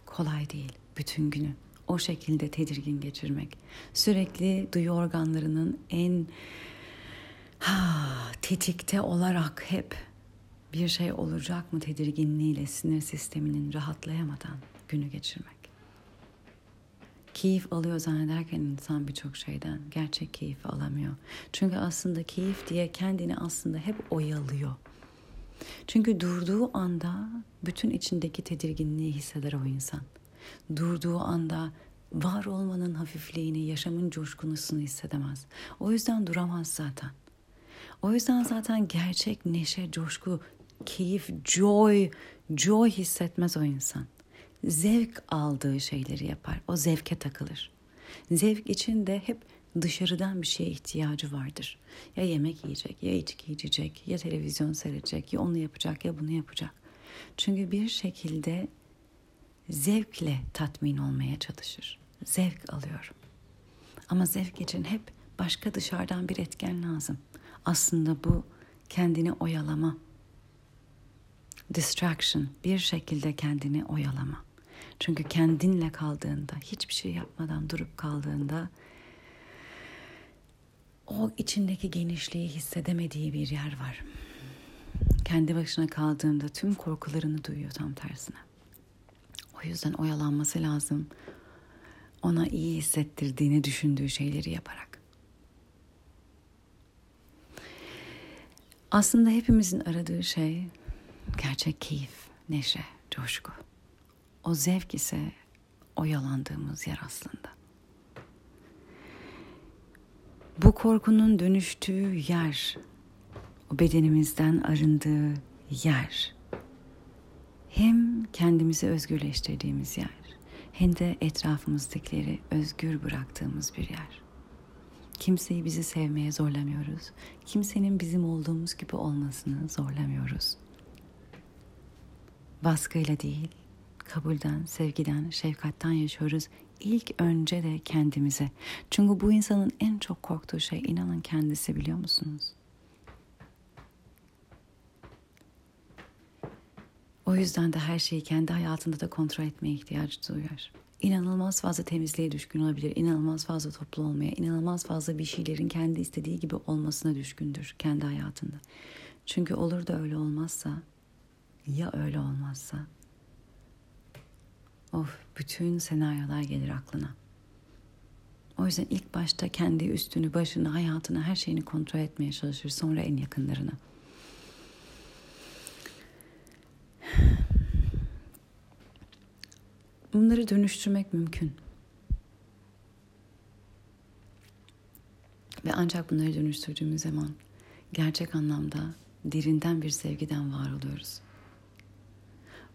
Kolay değil bütün günü o şekilde tedirgin geçirmek. Sürekli duyu organlarının en ha, tetikte olarak hep bir şey olacak mı tedirginliğiyle sinir sisteminin rahatlayamadan günü geçirmek keyif alıyor zannederken insan birçok şeyden gerçek keyif alamıyor. Çünkü aslında keyif diye kendini aslında hep oyalıyor. Çünkü durduğu anda bütün içindeki tedirginliği hisseder o insan. Durduğu anda var olmanın hafifliğini, yaşamın coşkunusunu hissedemez. O yüzden duramaz zaten. O yüzden zaten gerçek neşe, coşku, keyif, joy, joy hissetmez o insan zevk aldığı şeyleri yapar. O zevke takılır. Zevk için de hep dışarıdan bir şeye ihtiyacı vardır. Ya yemek yiyecek, ya içki içecek, ya televizyon seyredecek, ya onu yapacak, ya bunu yapacak. Çünkü bir şekilde zevkle tatmin olmaya çalışır. Zevk alıyorum. Ama zevk için hep başka dışarıdan bir etken lazım. Aslında bu kendini oyalama. Distraction, bir şekilde kendini oyalama. Çünkü kendinle kaldığında, hiçbir şey yapmadan durup kaldığında o içindeki genişliği hissedemediği bir yer var. Kendi başına kaldığında tüm korkularını duyuyor tam tersine. O yüzden oyalanması lazım. Ona iyi hissettirdiğini düşündüğü şeyleri yaparak. Aslında hepimizin aradığı şey gerçek keyif, neşe, coşku. O zevk ise oyalandığımız yer aslında. Bu korkunun dönüştüğü yer, o bedenimizden arındığı yer. Hem kendimizi özgürleştirdiğimiz yer, hem de etrafımızdakileri özgür bıraktığımız bir yer. Kimseyi bizi sevmeye zorlamıyoruz. Kimsenin bizim olduğumuz gibi olmasını zorlamıyoruz. Baskıyla değil, kabulden, sevgiden, şefkatten yaşıyoruz. İlk önce de kendimize. Çünkü bu insanın en çok korktuğu şey inanın kendisi biliyor musunuz? O yüzden de her şeyi kendi hayatında da kontrol etmeye ihtiyaç duyuyor. İnanılmaz fazla temizliğe düşkün olabilir, inanılmaz fazla toplu olmaya, inanılmaz fazla bir şeylerin kendi istediği gibi olmasına düşkündür kendi hayatında. Çünkü olur da öyle olmazsa, ya öyle olmazsa, of bütün senaryolar gelir aklına. O yüzden ilk başta kendi üstünü, başını, hayatını, her şeyini kontrol etmeye çalışır. Sonra en yakınlarını. Bunları dönüştürmek mümkün. Ve ancak bunları dönüştürdüğümüz zaman gerçek anlamda derinden bir sevgiden var oluyoruz.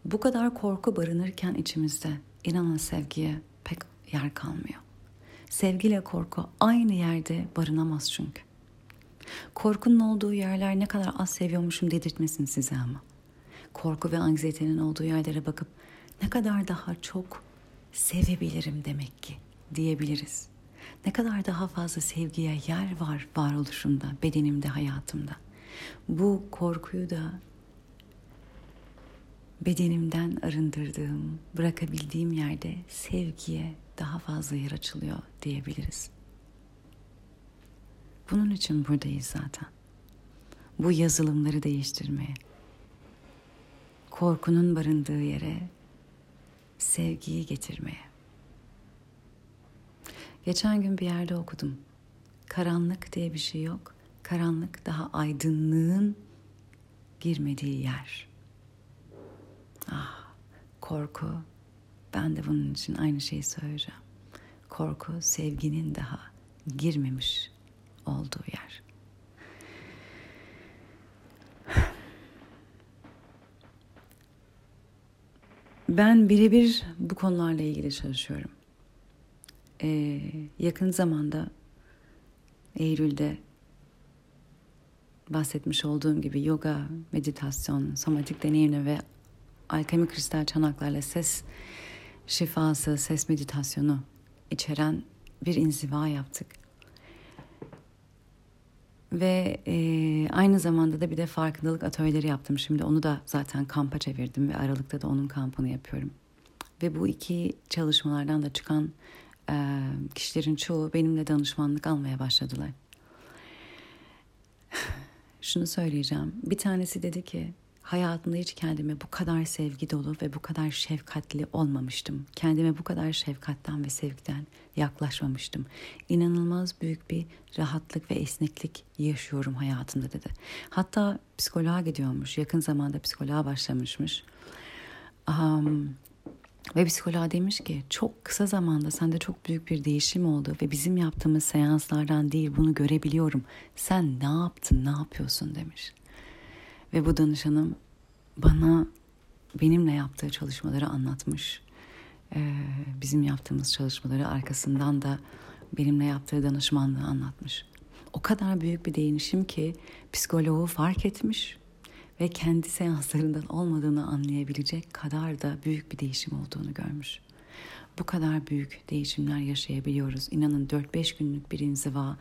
Bu kadar korku barınırken içimizde inanın sevgiye pek yer kalmıyor. Sevgiyle korku aynı yerde barınamaz çünkü. Korkunun olduğu yerler ne kadar az seviyormuşum dedirtmesin size ama. Korku ve anksiyetenin olduğu yerlere bakıp ne kadar daha çok sevebilirim demek ki diyebiliriz. Ne kadar daha fazla sevgiye yer var varoluşumda, bedenimde, hayatımda. Bu korkuyu da bedenimden arındırdığım, bırakabildiğim yerde sevgiye daha fazla yer açılıyor diyebiliriz. Bunun için buradayız zaten. Bu yazılımları değiştirmeye. Korkunun barındığı yere sevgiyi getirmeye. Geçen gün bir yerde okudum. Karanlık diye bir şey yok. Karanlık daha aydınlığın girmediği yer. Ah, korku. Ben de bunun için aynı şeyi söyleyeceğim. Korku sevginin daha girmemiş olduğu yer. Ben birebir bu konularla ilgili çalışıyorum. Ee, yakın zamanda Eylül'de bahsetmiş olduğum gibi yoga, meditasyon, somatik deneyimle ve alkemi kristal çanaklarla ses şifası, ses meditasyonu içeren bir inziva yaptık. Ve e, aynı zamanda da bir de farkındalık atölyeleri yaptım. Şimdi onu da zaten kampa çevirdim ve Aralık'ta da onun kampını yapıyorum. Ve bu iki çalışmalardan da çıkan e, kişilerin çoğu benimle danışmanlık almaya başladılar. *laughs* Şunu söyleyeceğim. Bir tanesi dedi ki hayatımda hiç kendime bu kadar sevgi dolu ve bu kadar şefkatli olmamıştım. Kendime bu kadar şefkatten ve sevgiden yaklaşmamıştım. İnanılmaz büyük bir rahatlık ve esneklik yaşıyorum hayatımda dedi. Hatta psikoloğa gidiyormuş. Yakın zamanda psikoloğa başlamışmış. Um, ve psikoloğa demiş ki çok kısa zamanda sende çok büyük bir değişim oldu ve bizim yaptığımız seanslardan değil bunu görebiliyorum. Sen ne yaptın, ne yapıyorsun demiş. Ve bu danışanım bana benimle yaptığı çalışmaları anlatmış. Ee, bizim yaptığımız çalışmaları arkasından da benimle yaptığı danışmanlığı anlatmış. O kadar büyük bir değişim ki psikoloğu fark etmiş ve kendi seanslarından olmadığını anlayabilecek kadar da büyük bir değişim olduğunu görmüş. Bu kadar büyük değişimler yaşayabiliyoruz. İnanın 4-5 günlük bir inziva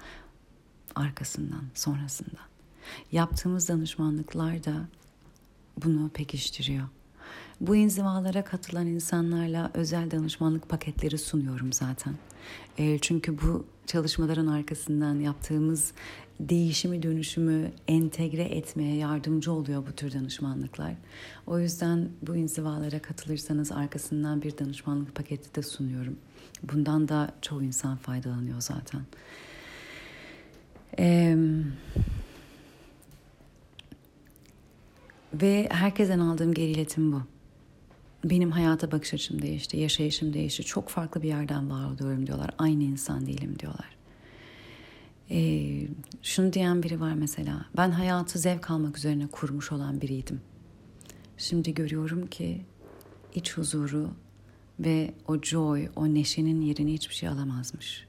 arkasından, sonrasından. Yaptığımız danışmanlıklar da bunu pekiştiriyor. Bu inzivalara katılan insanlarla özel danışmanlık paketleri sunuyorum zaten. E, çünkü bu çalışmaların arkasından yaptığımız değişimi dönüşümü entegre etmeye yardımcı oluyor bu tür danışmanlıklar. O yüzden bu inzivalara katılırsanız arkasından bir danışmanlık paketi de sunuyorum. Bundan da çoğu insan faydalanıyor zaten. Eee Ve herkesten aldığım geri iletim bu. Benim hayata bakış açım değişti, yaşayışım değişti. Çok farklı bir yerden var oluyorum diyorlar. Aynı insan değilim diyorlar. Ee, şunu diyen biri var mesela. Ben hayatı zevk almak üzerine kurmuş olan biriydim. Şimdi görüyorum ki iç huzuru ve o joy, o neşenin yerini hiçbir şey alamazmış.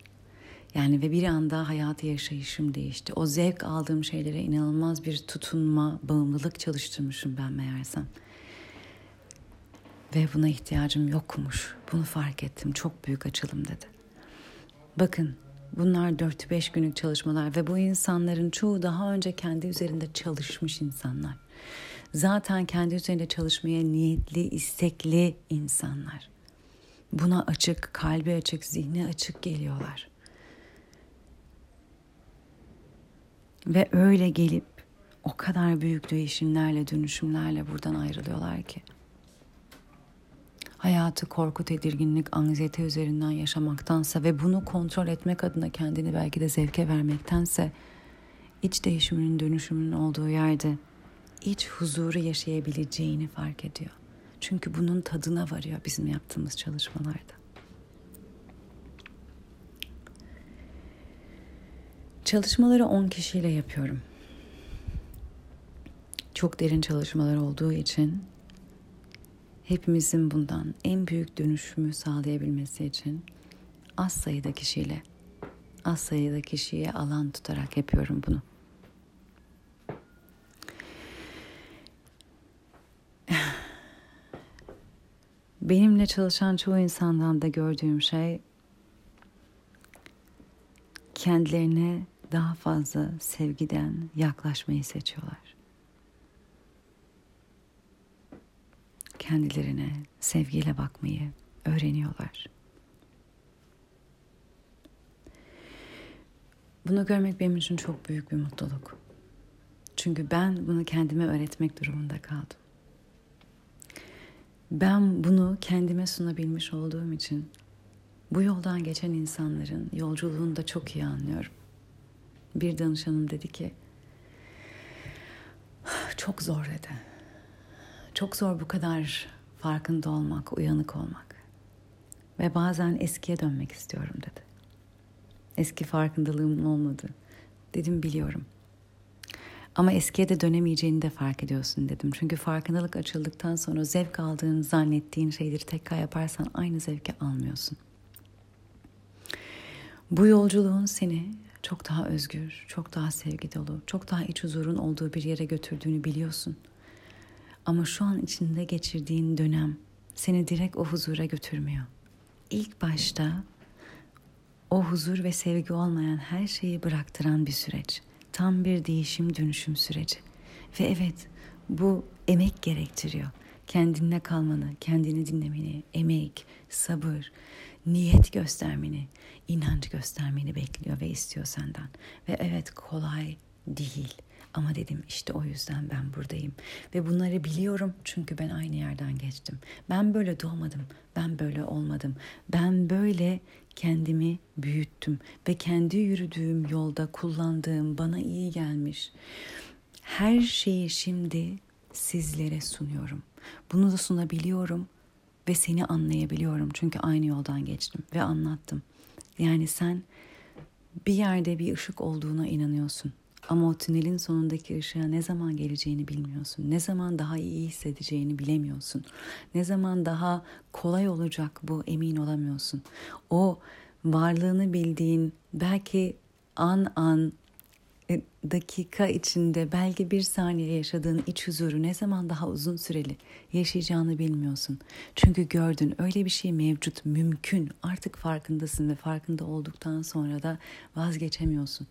Yani ve bir anda hayatı yaşayışım değişti. O zevk aldığım şeylere inanılmaz bir tutunma, bağımlılık çalıştırmışım ben meğersem. Ve buna ihtiyacım yokmuş. Bunu fark ettim. Çok büyük açılım dedi. Bakın bunlar 4-5 günlük çalışmalar ve bu insanların çoğu daha önce kendi üzerinde çalışmış insanlar. Zaten kendi üzerinde çalışmaya niyetli, istekli insanlar. Buna açık, kalbi açık, zihni açık geliyorlar. Ve öyle gelip o kadar büyük değişimlerle, dönüşümlerle buradan ayrılıyorlar ki. Hayatı korku, tedirginlik, anksiyete üzerinden yaşamaktansa ve bunu kontrol etmek adına kendini belki de zevke vermektense iç değişiminin, dönüşümünün olduğu yerde iç huzuru yaşayabileceğini fark ediyor. Çünkü bunun tadına varıyor bizim yaptığımız çalışmalarda. Çalışmaları 10 kişiyle yapıyorum. Çok derin çalışmalar olduğu için hepimizin bundan en büyük dönüşümü sağlayabilmesi için az sayıda kişiyle, az sayıda kişiye alan tutarak yapıyorum bunu. *sighs* Benimle çalışan çoğu insandan da gördüğüm şey kendilerine daha fazla sevgiden yaklaşmayı seçiyorlar. Kendilerine sevgiyle bakmayı öğreniyorlar. Bunu görmek benim için çok büyük bir mutluluk. Çünkü ben bunu kendime öğretmek durumunda kaldım. Ben bunu kendime sunabilmiş olduğum için bu yoldan geçen insanların yolculuğunu da çok iyi anlıyorum. Bir danışanım dedi ki çok zor dedi. Çok zor bu kadar farkında olmak, uyanık olmak. Ve bazen eskiye dönmek istiyorum dedi. Eski farkındalığımın olmadı. Dedim biliyorum. Ama eskiye de dönemeyeceğini de fark ediyorsun dedim. Çünkü farkındalık açıldıktan sonra zevk aldığını zannettiğin şeyleri tekrar yaparsan aynı zevki almıyorsun. Bu yolculuğun seni çok daha özgür, çok daha sevgi dolu, çok daha iç huzurun olduğu bir yere götürdüğünü biliyorsun. Ama şu an içinde geçirdiğin dönem seni direkt o huzura götürmüyor. İlk başta o huzur ve sevgi olmayan her şeyi bıraktıran bir süreç tam bir değişim dönüşüm süreci. Ve evet bu emek gerektiriyor. Kendinle kalmanı, kendini dinlemeni, emek, sabır, niyet göstermeni, inanç göstermeni bekliyor ve istiyor senden. Ve evet kolay değil. Ama dedim işte o yüzden ben buradayım. Ve bunları biliyorum çünkü ben aynı yerden geçtim. Ben böyle doğmadım. Ben böyle olmadım. Ben böyle kendimi büyüttüm ve kendi yürüdüğüm yolda kullandığım bana iyi gelmiş her şeyi şimdi sizlere sunuyorum. Bunu da sunabiliyorum ve seni anlayabiliyorum çünkü aynı yoldan geçtim ve anlattım. Yani sen bir yerde bir ışık olduğuna inanıyorsun. Ama o tünelin sonundaki ışığa ne zaman geleceğini bilmiyorsun. Ne zaman daha iyi hissedeceğini bilemiyorsun. Ne zaman daha kolay olacak bu emin olamıyorsun. O varlığını bildiğin belki an an dakika içinde belki bir saniye yaşadığın iç huzuru ne zaman daha uzun süreli yaşayacağını bilmiyorsun. Çünkü gördün öyle bir şey mevcut, mümkün. Artık farkındasın ve farkında olduktan sonra da vazgeçemiyorsun.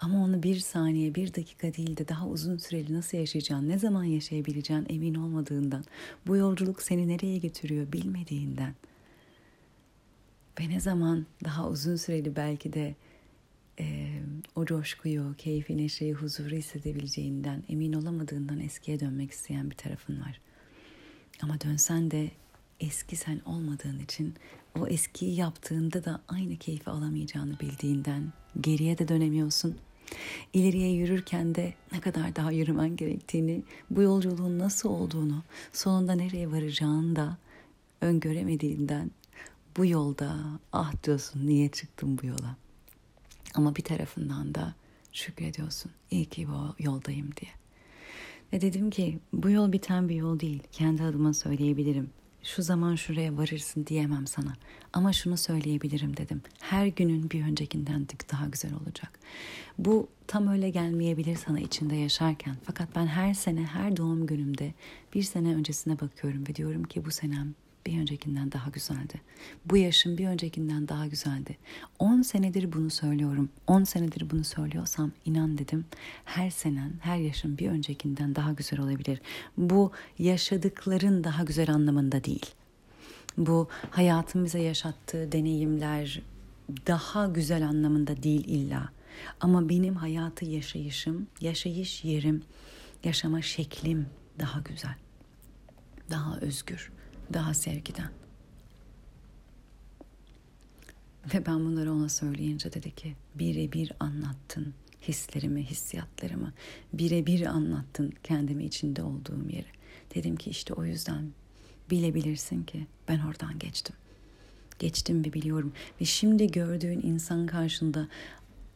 Ama onu bir saniye, bir dakika değil de daha uzun süreli nasıl yaşayacağın, ne zaman yaşayabileceğin emin olmadığından, bu yolculuk seni nereye getiriyor bilmediğinden ve ne zaman daha uzun süreli belki de e, o coşkuyu, keyfi, neşeyi, huzuru hissedebileceğinden emin olamadığından eskiye dönmek isteyen bir tarafın var. Ama dönsen de eski sen olmadığın için o eskiyi yaptığında da aynı keyfi alamayacağını bildiğinden geriye de dönemiyorsun. İleriye yürürken de ne kadar daha yürümen gerektiğini, bu yolculuğun nasıl olduğunu, sonunda nereye varacağını da öngöremediğinden bu yolda ah diyorsun niye çıktım bu yola. Ama bir tarafından da şükrediyorsun. İyi ki bu yoldayım diye. Ve dedim ki bu yol biten bir yol değil. Kendi adıma söyleyebilirim. Şu zaman şuraya varırsın diyemem sana. Ama şunu söyleyebilirim dedim. Her günün bir öncekinden daha güzel olacak. Bu tam öyle gelmeyebilir sana içinde yaşarken. Fakat ben her sene her doğum günümde bir sene öncesine bakıyorum ve diyorum ki bu senem bir öncekinden daha güzeldi. Bu yaşım bir öncekinden daha güzeldi. 10 senedir bunu söylüyorum. 10 senedir bunu söylüyorsam inan dedim. Her senen, her yaşın bir öncekinden daha güzel olabilir. Bu yaşadıkların daha güzel anlamında değil. Bu hayatın bize yaşattığı deneyimler daha güzel anlamında değil illa. Ama benim hayatı yaşayışım, yaşayış yerim, yaşama şeklim daha güzel. Daha özgür, daha sevgiden. Ve ben bunları ona söyleyince dedi ki birebir anlattın hislerimi, hissiyatlarımı. Birebir anlattın kendimi içinde olduğum yeri. Dedim ki işte o yüzden bilebilirsin ki ben oradan geçtim. Geçtim ve biliyorum. Ve şimdi gördüğün insan karşında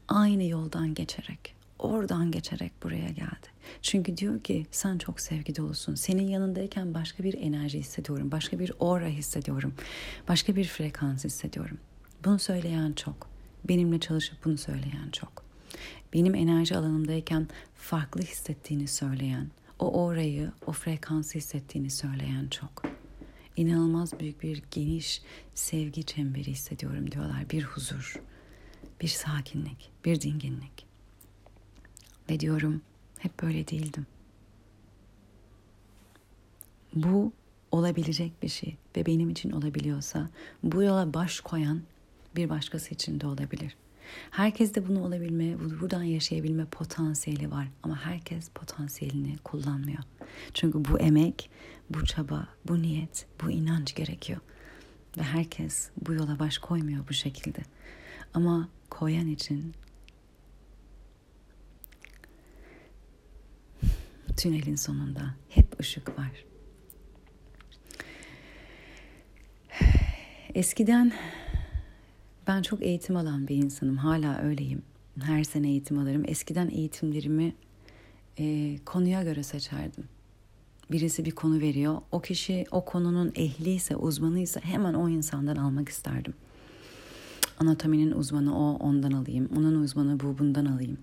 aynı yoldan geçerek, oradan geçerek buraya geldi. Çünkü diyor ki sen çok sevgi dolusun. Senin yanındayken başka bir enerji hissediyorum, başka bir aura hissediyorum, başka bir frekans hissediyorum. Bunu söyleyen çok. Benimle çalışıp bunu söyleyen çok. Benim enerji alanımdayken farklı hissettiğini söyleyen, o orayı, o frekansı hissettiğini söyleyen çok. İnanılmaz büyük bir geniş sevgi çemberi hissediyorum diyorlar. Bir huzur, bir sakinlik, bir dinginlik. Ve diyorum hep böyle değildim. Bu olabilecek bir şey ve benim için olabiliyorsa bu yola baş koyan bir başkası için de olabilir. Herkes de bunu olabilme, buradan yaşayabilme potansiyeli var ama herkes potansiyelini kullanmıyor. Çünkü bu emek, bu çaba, bu niyet, bu inanç gerekiyor. Ve herkes bu yola baş koymuyor bu şekilde. Ama koyan için tünelin sonunda hep ışık var. Eskiden ben çok eğitim alan bir insanım. Hala öyleyim. Her sene eğitim alırım. Eskiden eğitimlerimi e, konuya göre seçerdim. Birisi bir konu veriyor. O kişi o konunun ehliyse, uzmanıysa hemen o insandan almak isterdim. Anatominin uzmanı o, ondan alayım. Onun uzmanı bu, bundan alayım.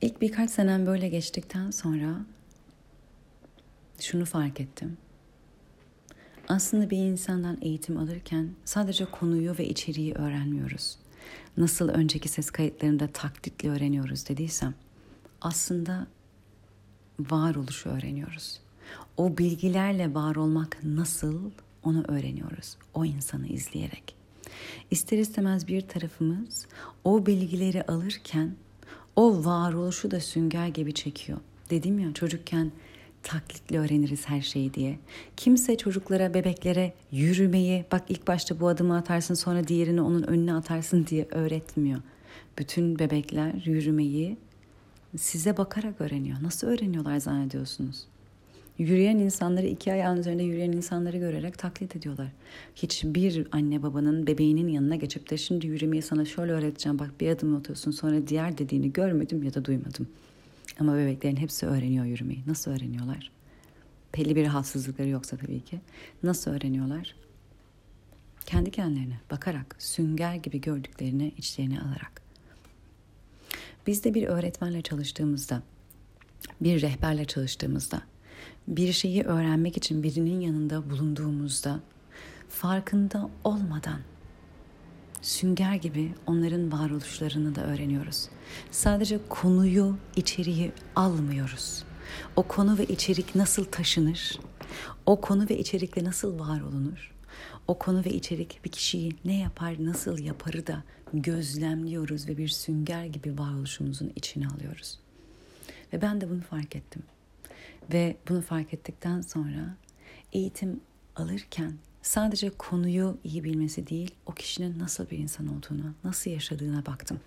İlk birkaç senem böyle geçtikten sonra şunu fark ettim. Aslında bir insandan eğitim alırken sadece konuyu ve içeriği öğrenmiyoruz. Nasıl önceki ses kayıtlarında taklitle öğreniyoruz dediysem aslında varoluşu öğreniyoruz. O bilgilerle var olmak nasıl onu öğreniyoruz. O insanı izleyerek. İster istemez bir tarafımız o bilgileri alırken o varoluşu da sünger gibi çekiyor. Dedim ya çocukken taklitle öğreniriz her şeyi diye. Kimse çocuklara, bebeklere yürümeyi, bak ilk başta bu adımı atarsın sonra diğerini onun önüne atarsın diye öğretmiyor. Bütün bebekler yürümeyi size bakarak öğreniyor. Nasıl öğreniyorlar zannediyorsunuz? Yürüyen insanları iki ayağın üzerinde yürüyen insanları görerek taklit ediyorlar. Hiçbir anne babanın bebeğinin yanına geçip de şimdi yürümeyi sana şöyle öğreteceğim bak bir adım atıyorsun sonra diğer dediğini görmedim ya da duymadım. Ama bebeklerin hepsi öğreniyor yürümeyi. Nasıl öğreniyorlar? Belli bir rahatsızlıkları yoksa tabii ki. Nasıl öğreniyorlar? Kendi kendilerine bakarak, sünger gibi gördüklerini içlerine alarak. Biz de bir öğretmenle çalıştığımızda, bir rehberle çalıştığımızda, bir şeyi öğrenmek için birinin yanında bulunduğumuzda farkında olmadan sünger gibi onların varoluşlarını da öğreniyoruz. Sadece konuyu, içeriği almıyoruz. O konu ve içerik nasıl taşınır? O konu ve içerikle nasıl var olunur? O konu ve içerik bir kişiyi ne yapar, nasıl yaparı da gözlemliyoruz ve bir sünger gibi varoluşumuzun içine alıyoruz. Ve ben de bunu fark ettim. Ve bunu fark ettikten sonra eğitim alırken sadece konuyu iyi bilmesi değil, o kişinin nasıl bir insan olduğuna, nasıl yaşadığına baktım.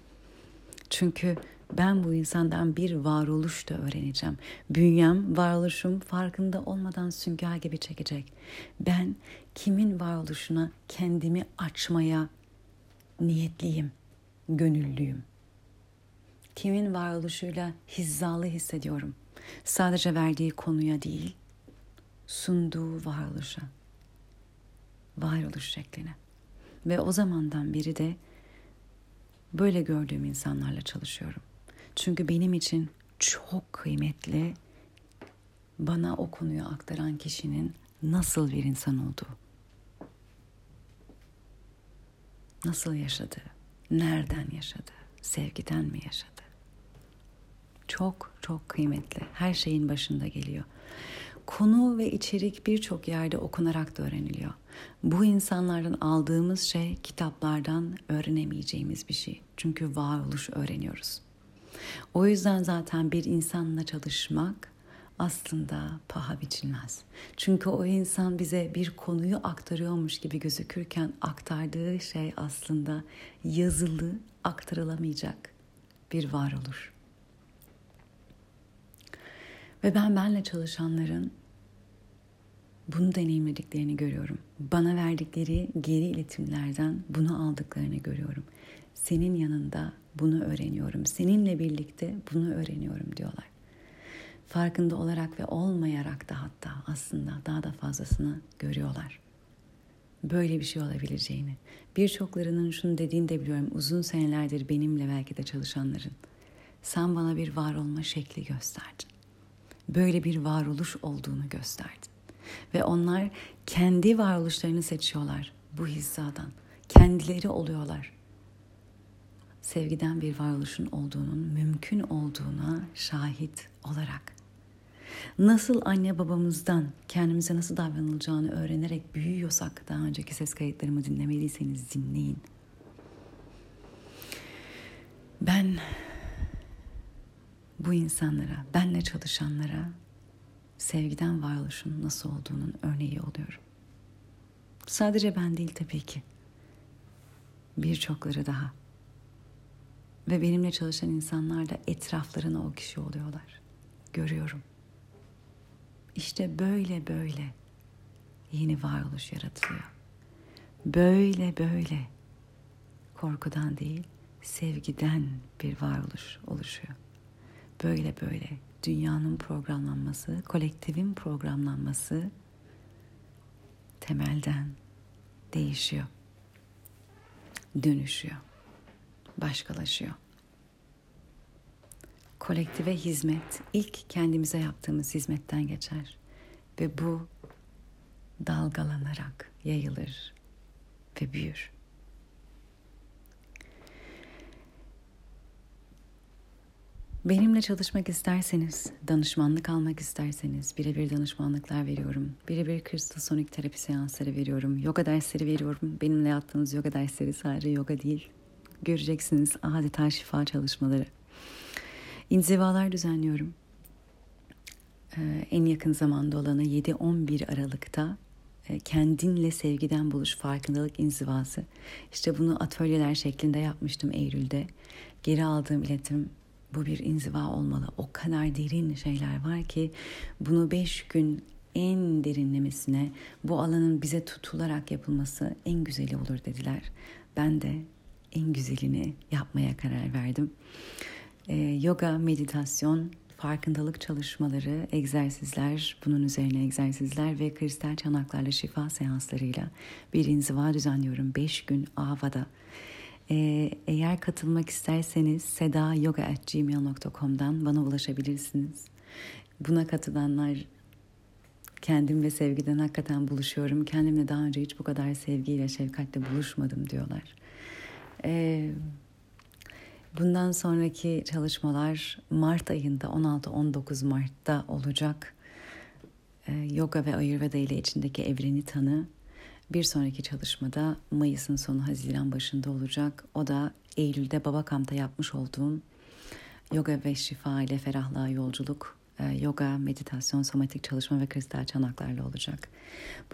Çünkü ben bu insandan bir varoluş da öğreneceğim. Bünyem, varoluşum farkında olmadan sünger gibi çekecek. Ben kimin varoluşuna kendimi açmaya niyetliyim, gönüllüyüm. Kimin varoluşuyla hizalı hissediyorum. Sadece verdiği konuya değil, sunduğu varoluşa varoluş şekline. Ve o zamandan beri de böyle gördüğüm insanlarla çalışıyorum. Çünkü benim için çok kıymetli bana o konuyu aktaran kişinin nasıl bir insan olduğu. Nasıl yaşadı? Nereden yaşadı? Sevgiden mi yaşadı? Çok çok kıymetli. Her şeyin başında geliyor. Konu ve içerik birçok yerde okunarak da öğreniliyor. Bu insanlardan aldığımız şey kitaplardan öğrenemeyeceğimiz bir şey. Çünkü varoluş öğreniyoruz. O yüzden zaten bir insanla çalışmak aslında paha biçilmez. Çünkü o insan bize bir konuyu aktarıyormuş gibi gözükürken aktardığı şey aslında yazılı, aktarılamayacak bir varoluş. Ve ben benle çalışanların bunu deneyimlediklerini görüyorum. Bana verdikleri geri iletimlerden bunu aldıklarını görüyorum. Senin yanında bunu öğreniyorum. Seninle birlikte bunu öğreniyorum diyorlar. Farkında olarak ve olmayarak da hatta aslında daha da fazlasını görüyorlar. Böyle bir şey olabileceğini. Birçoklarının şunu dediğini de biliyorum. Uzun senelerdir benimle belki de çalışanların. Sen bana bir var olma şekli gösterdin. Böyle bir varoluş olduğunu gösterdin. Ve onlar kendi varoluşlarını seçiyorlar bu hizadan. Kendileri oluyorlar. Sevgiden bir varoluşun olduğunun mümkün olduğuna şahit olarak. Nasıl anne babamızdan kendimize nasıl davranılacağını öğrenerek büyüyorsak daha önceki ses kayıtlarımı dinlemediyseniz dinleyin. Ben bu insanlara, benle çalışanlara sevgiden varoluşun nasıl olduğunun örneği oluyorum. Sadece ben değil tabii ki. Birçokları daha. Ve benimle çalışan insanlar da etraflarına o kişi oluyorlar. Görüyorum. İşte böyle böyle yeni varoluş yaratılıyor. Böyle böyle korkudan değil, sevgiden bir varoluş oluşuyor. Böyle böyle dünyanın programlanması, kolektifin programlanması temelden değişiyor. Dönüşüyor. Başkalaşıyor. Kolektive hizmet ilk kendimize yaptığımız hizmetten geçer ve bu dalgalanarak yayılır ve büyür. Benimle çalışmak isterseniz, danışmanlık almak isterseniz birebir danışmanlıklar veriyorum. Birebir kristal sonik terapi seansları veriyorum. Yoga dersleri veriyorum. Benimle yaptığınız yoga dersleri sadece yoga değil. Göreceksiniz adeta şifa çalışmaları. İnzivalar düzenliyorum. Ee, en yakın zamanda olanı 7-11 Aralık'ta e, kendinle sevgiden buluş farkındalık inzivası. İşte bunu atölyeler şeklinde yapmıştım Eylül'de. Geri aldığım iletim bu bir inziva olmalı. O kadar derin şeyler var ki bunu beş gün en derinlemesine bu alanın bize tutularak yapılması en güzeli olur dediler. Ben de en güzelini yapmaya karar verdim. Ee, yoga, meditasyon, farkındalık çalışmaları, egzersizler, bunun üzerine egzersizler ve kristal çanaklarla şifa seanslarıyla bir inziva düzenliyorum. Beş gün Ava'da. Ee, eğer katılmak isterseniz sedayoga.gmail.com'dan bana ulaşabilirsiniz. Buna katılanlar kendim ve sevgiden hakikaten buluşuyorum. Kendimle daha önce hiç bu kadar sevgiyle, şefkatle buluşmadım diyorlar. Ee, bundan sonraki çalışmalar Mart ayında 16-19 Mart'ta olacak. Ee, yoga ve Ayurveda ile içindeki evreni tanı bir sonraki çalışmada Mayıs'ın sonu Haziran başında olacak. O da Eylül'de Babakam'da yapmış olduğum yoga ve şifa ile ferahlığa yolculuk, e, yoga, meditasyon, somatik çalışma ve kristal çanaklarla olacak.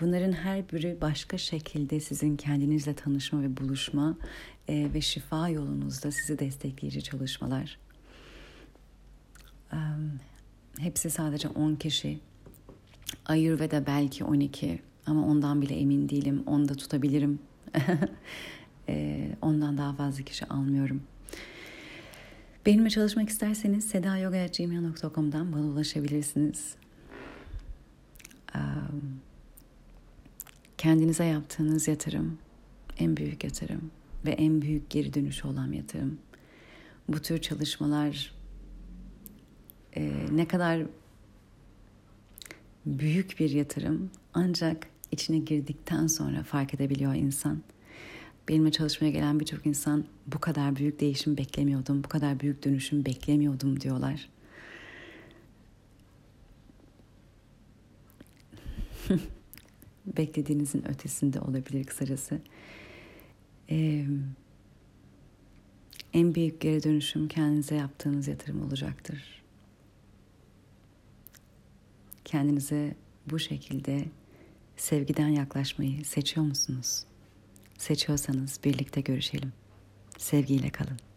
Bunların her biri başka şekilde sizin kendinizle tanışma ve buluşma e, ve şifa yolunuzda sizi destekleyici çalışmalar. Hepsi sadece 10 kişi. Ayurveda belki 12, ama ondan bile emin değilim. Onu da tutabilirim. *laughs* e, ondan daha fazla kişi almıyorum. Benimle çalışmak isterseniz sedayoga.gmail.com'dan bana ulaşabilirsiniz. Kendinize yaptığınız yatırım en büyük yatırım ve en büyük geri dönüşü olan yatırım. Bu tür çalışmalar e, ne kadar büyük bir yatırım Ancak içine girdikten sonra fark edebiliyor insan. Benimle çalışmaya gelen birçok insan bu kadar büyük değişim beklemiyordum, bu kadar büyük dönüşüm beklemiyordum diyorlar. *laughs* Beklediğinizin ötesinde olabilir kısacası. Ee, en büyük geri dönüşüm kendinize yaptığınız yatırım olacaktır. Kendinize bu şekilde sevgiden yaklaşmayı seçiyor musunuz? Seçiyorsanız birlikte görüşelim. Sevgiyle kalın.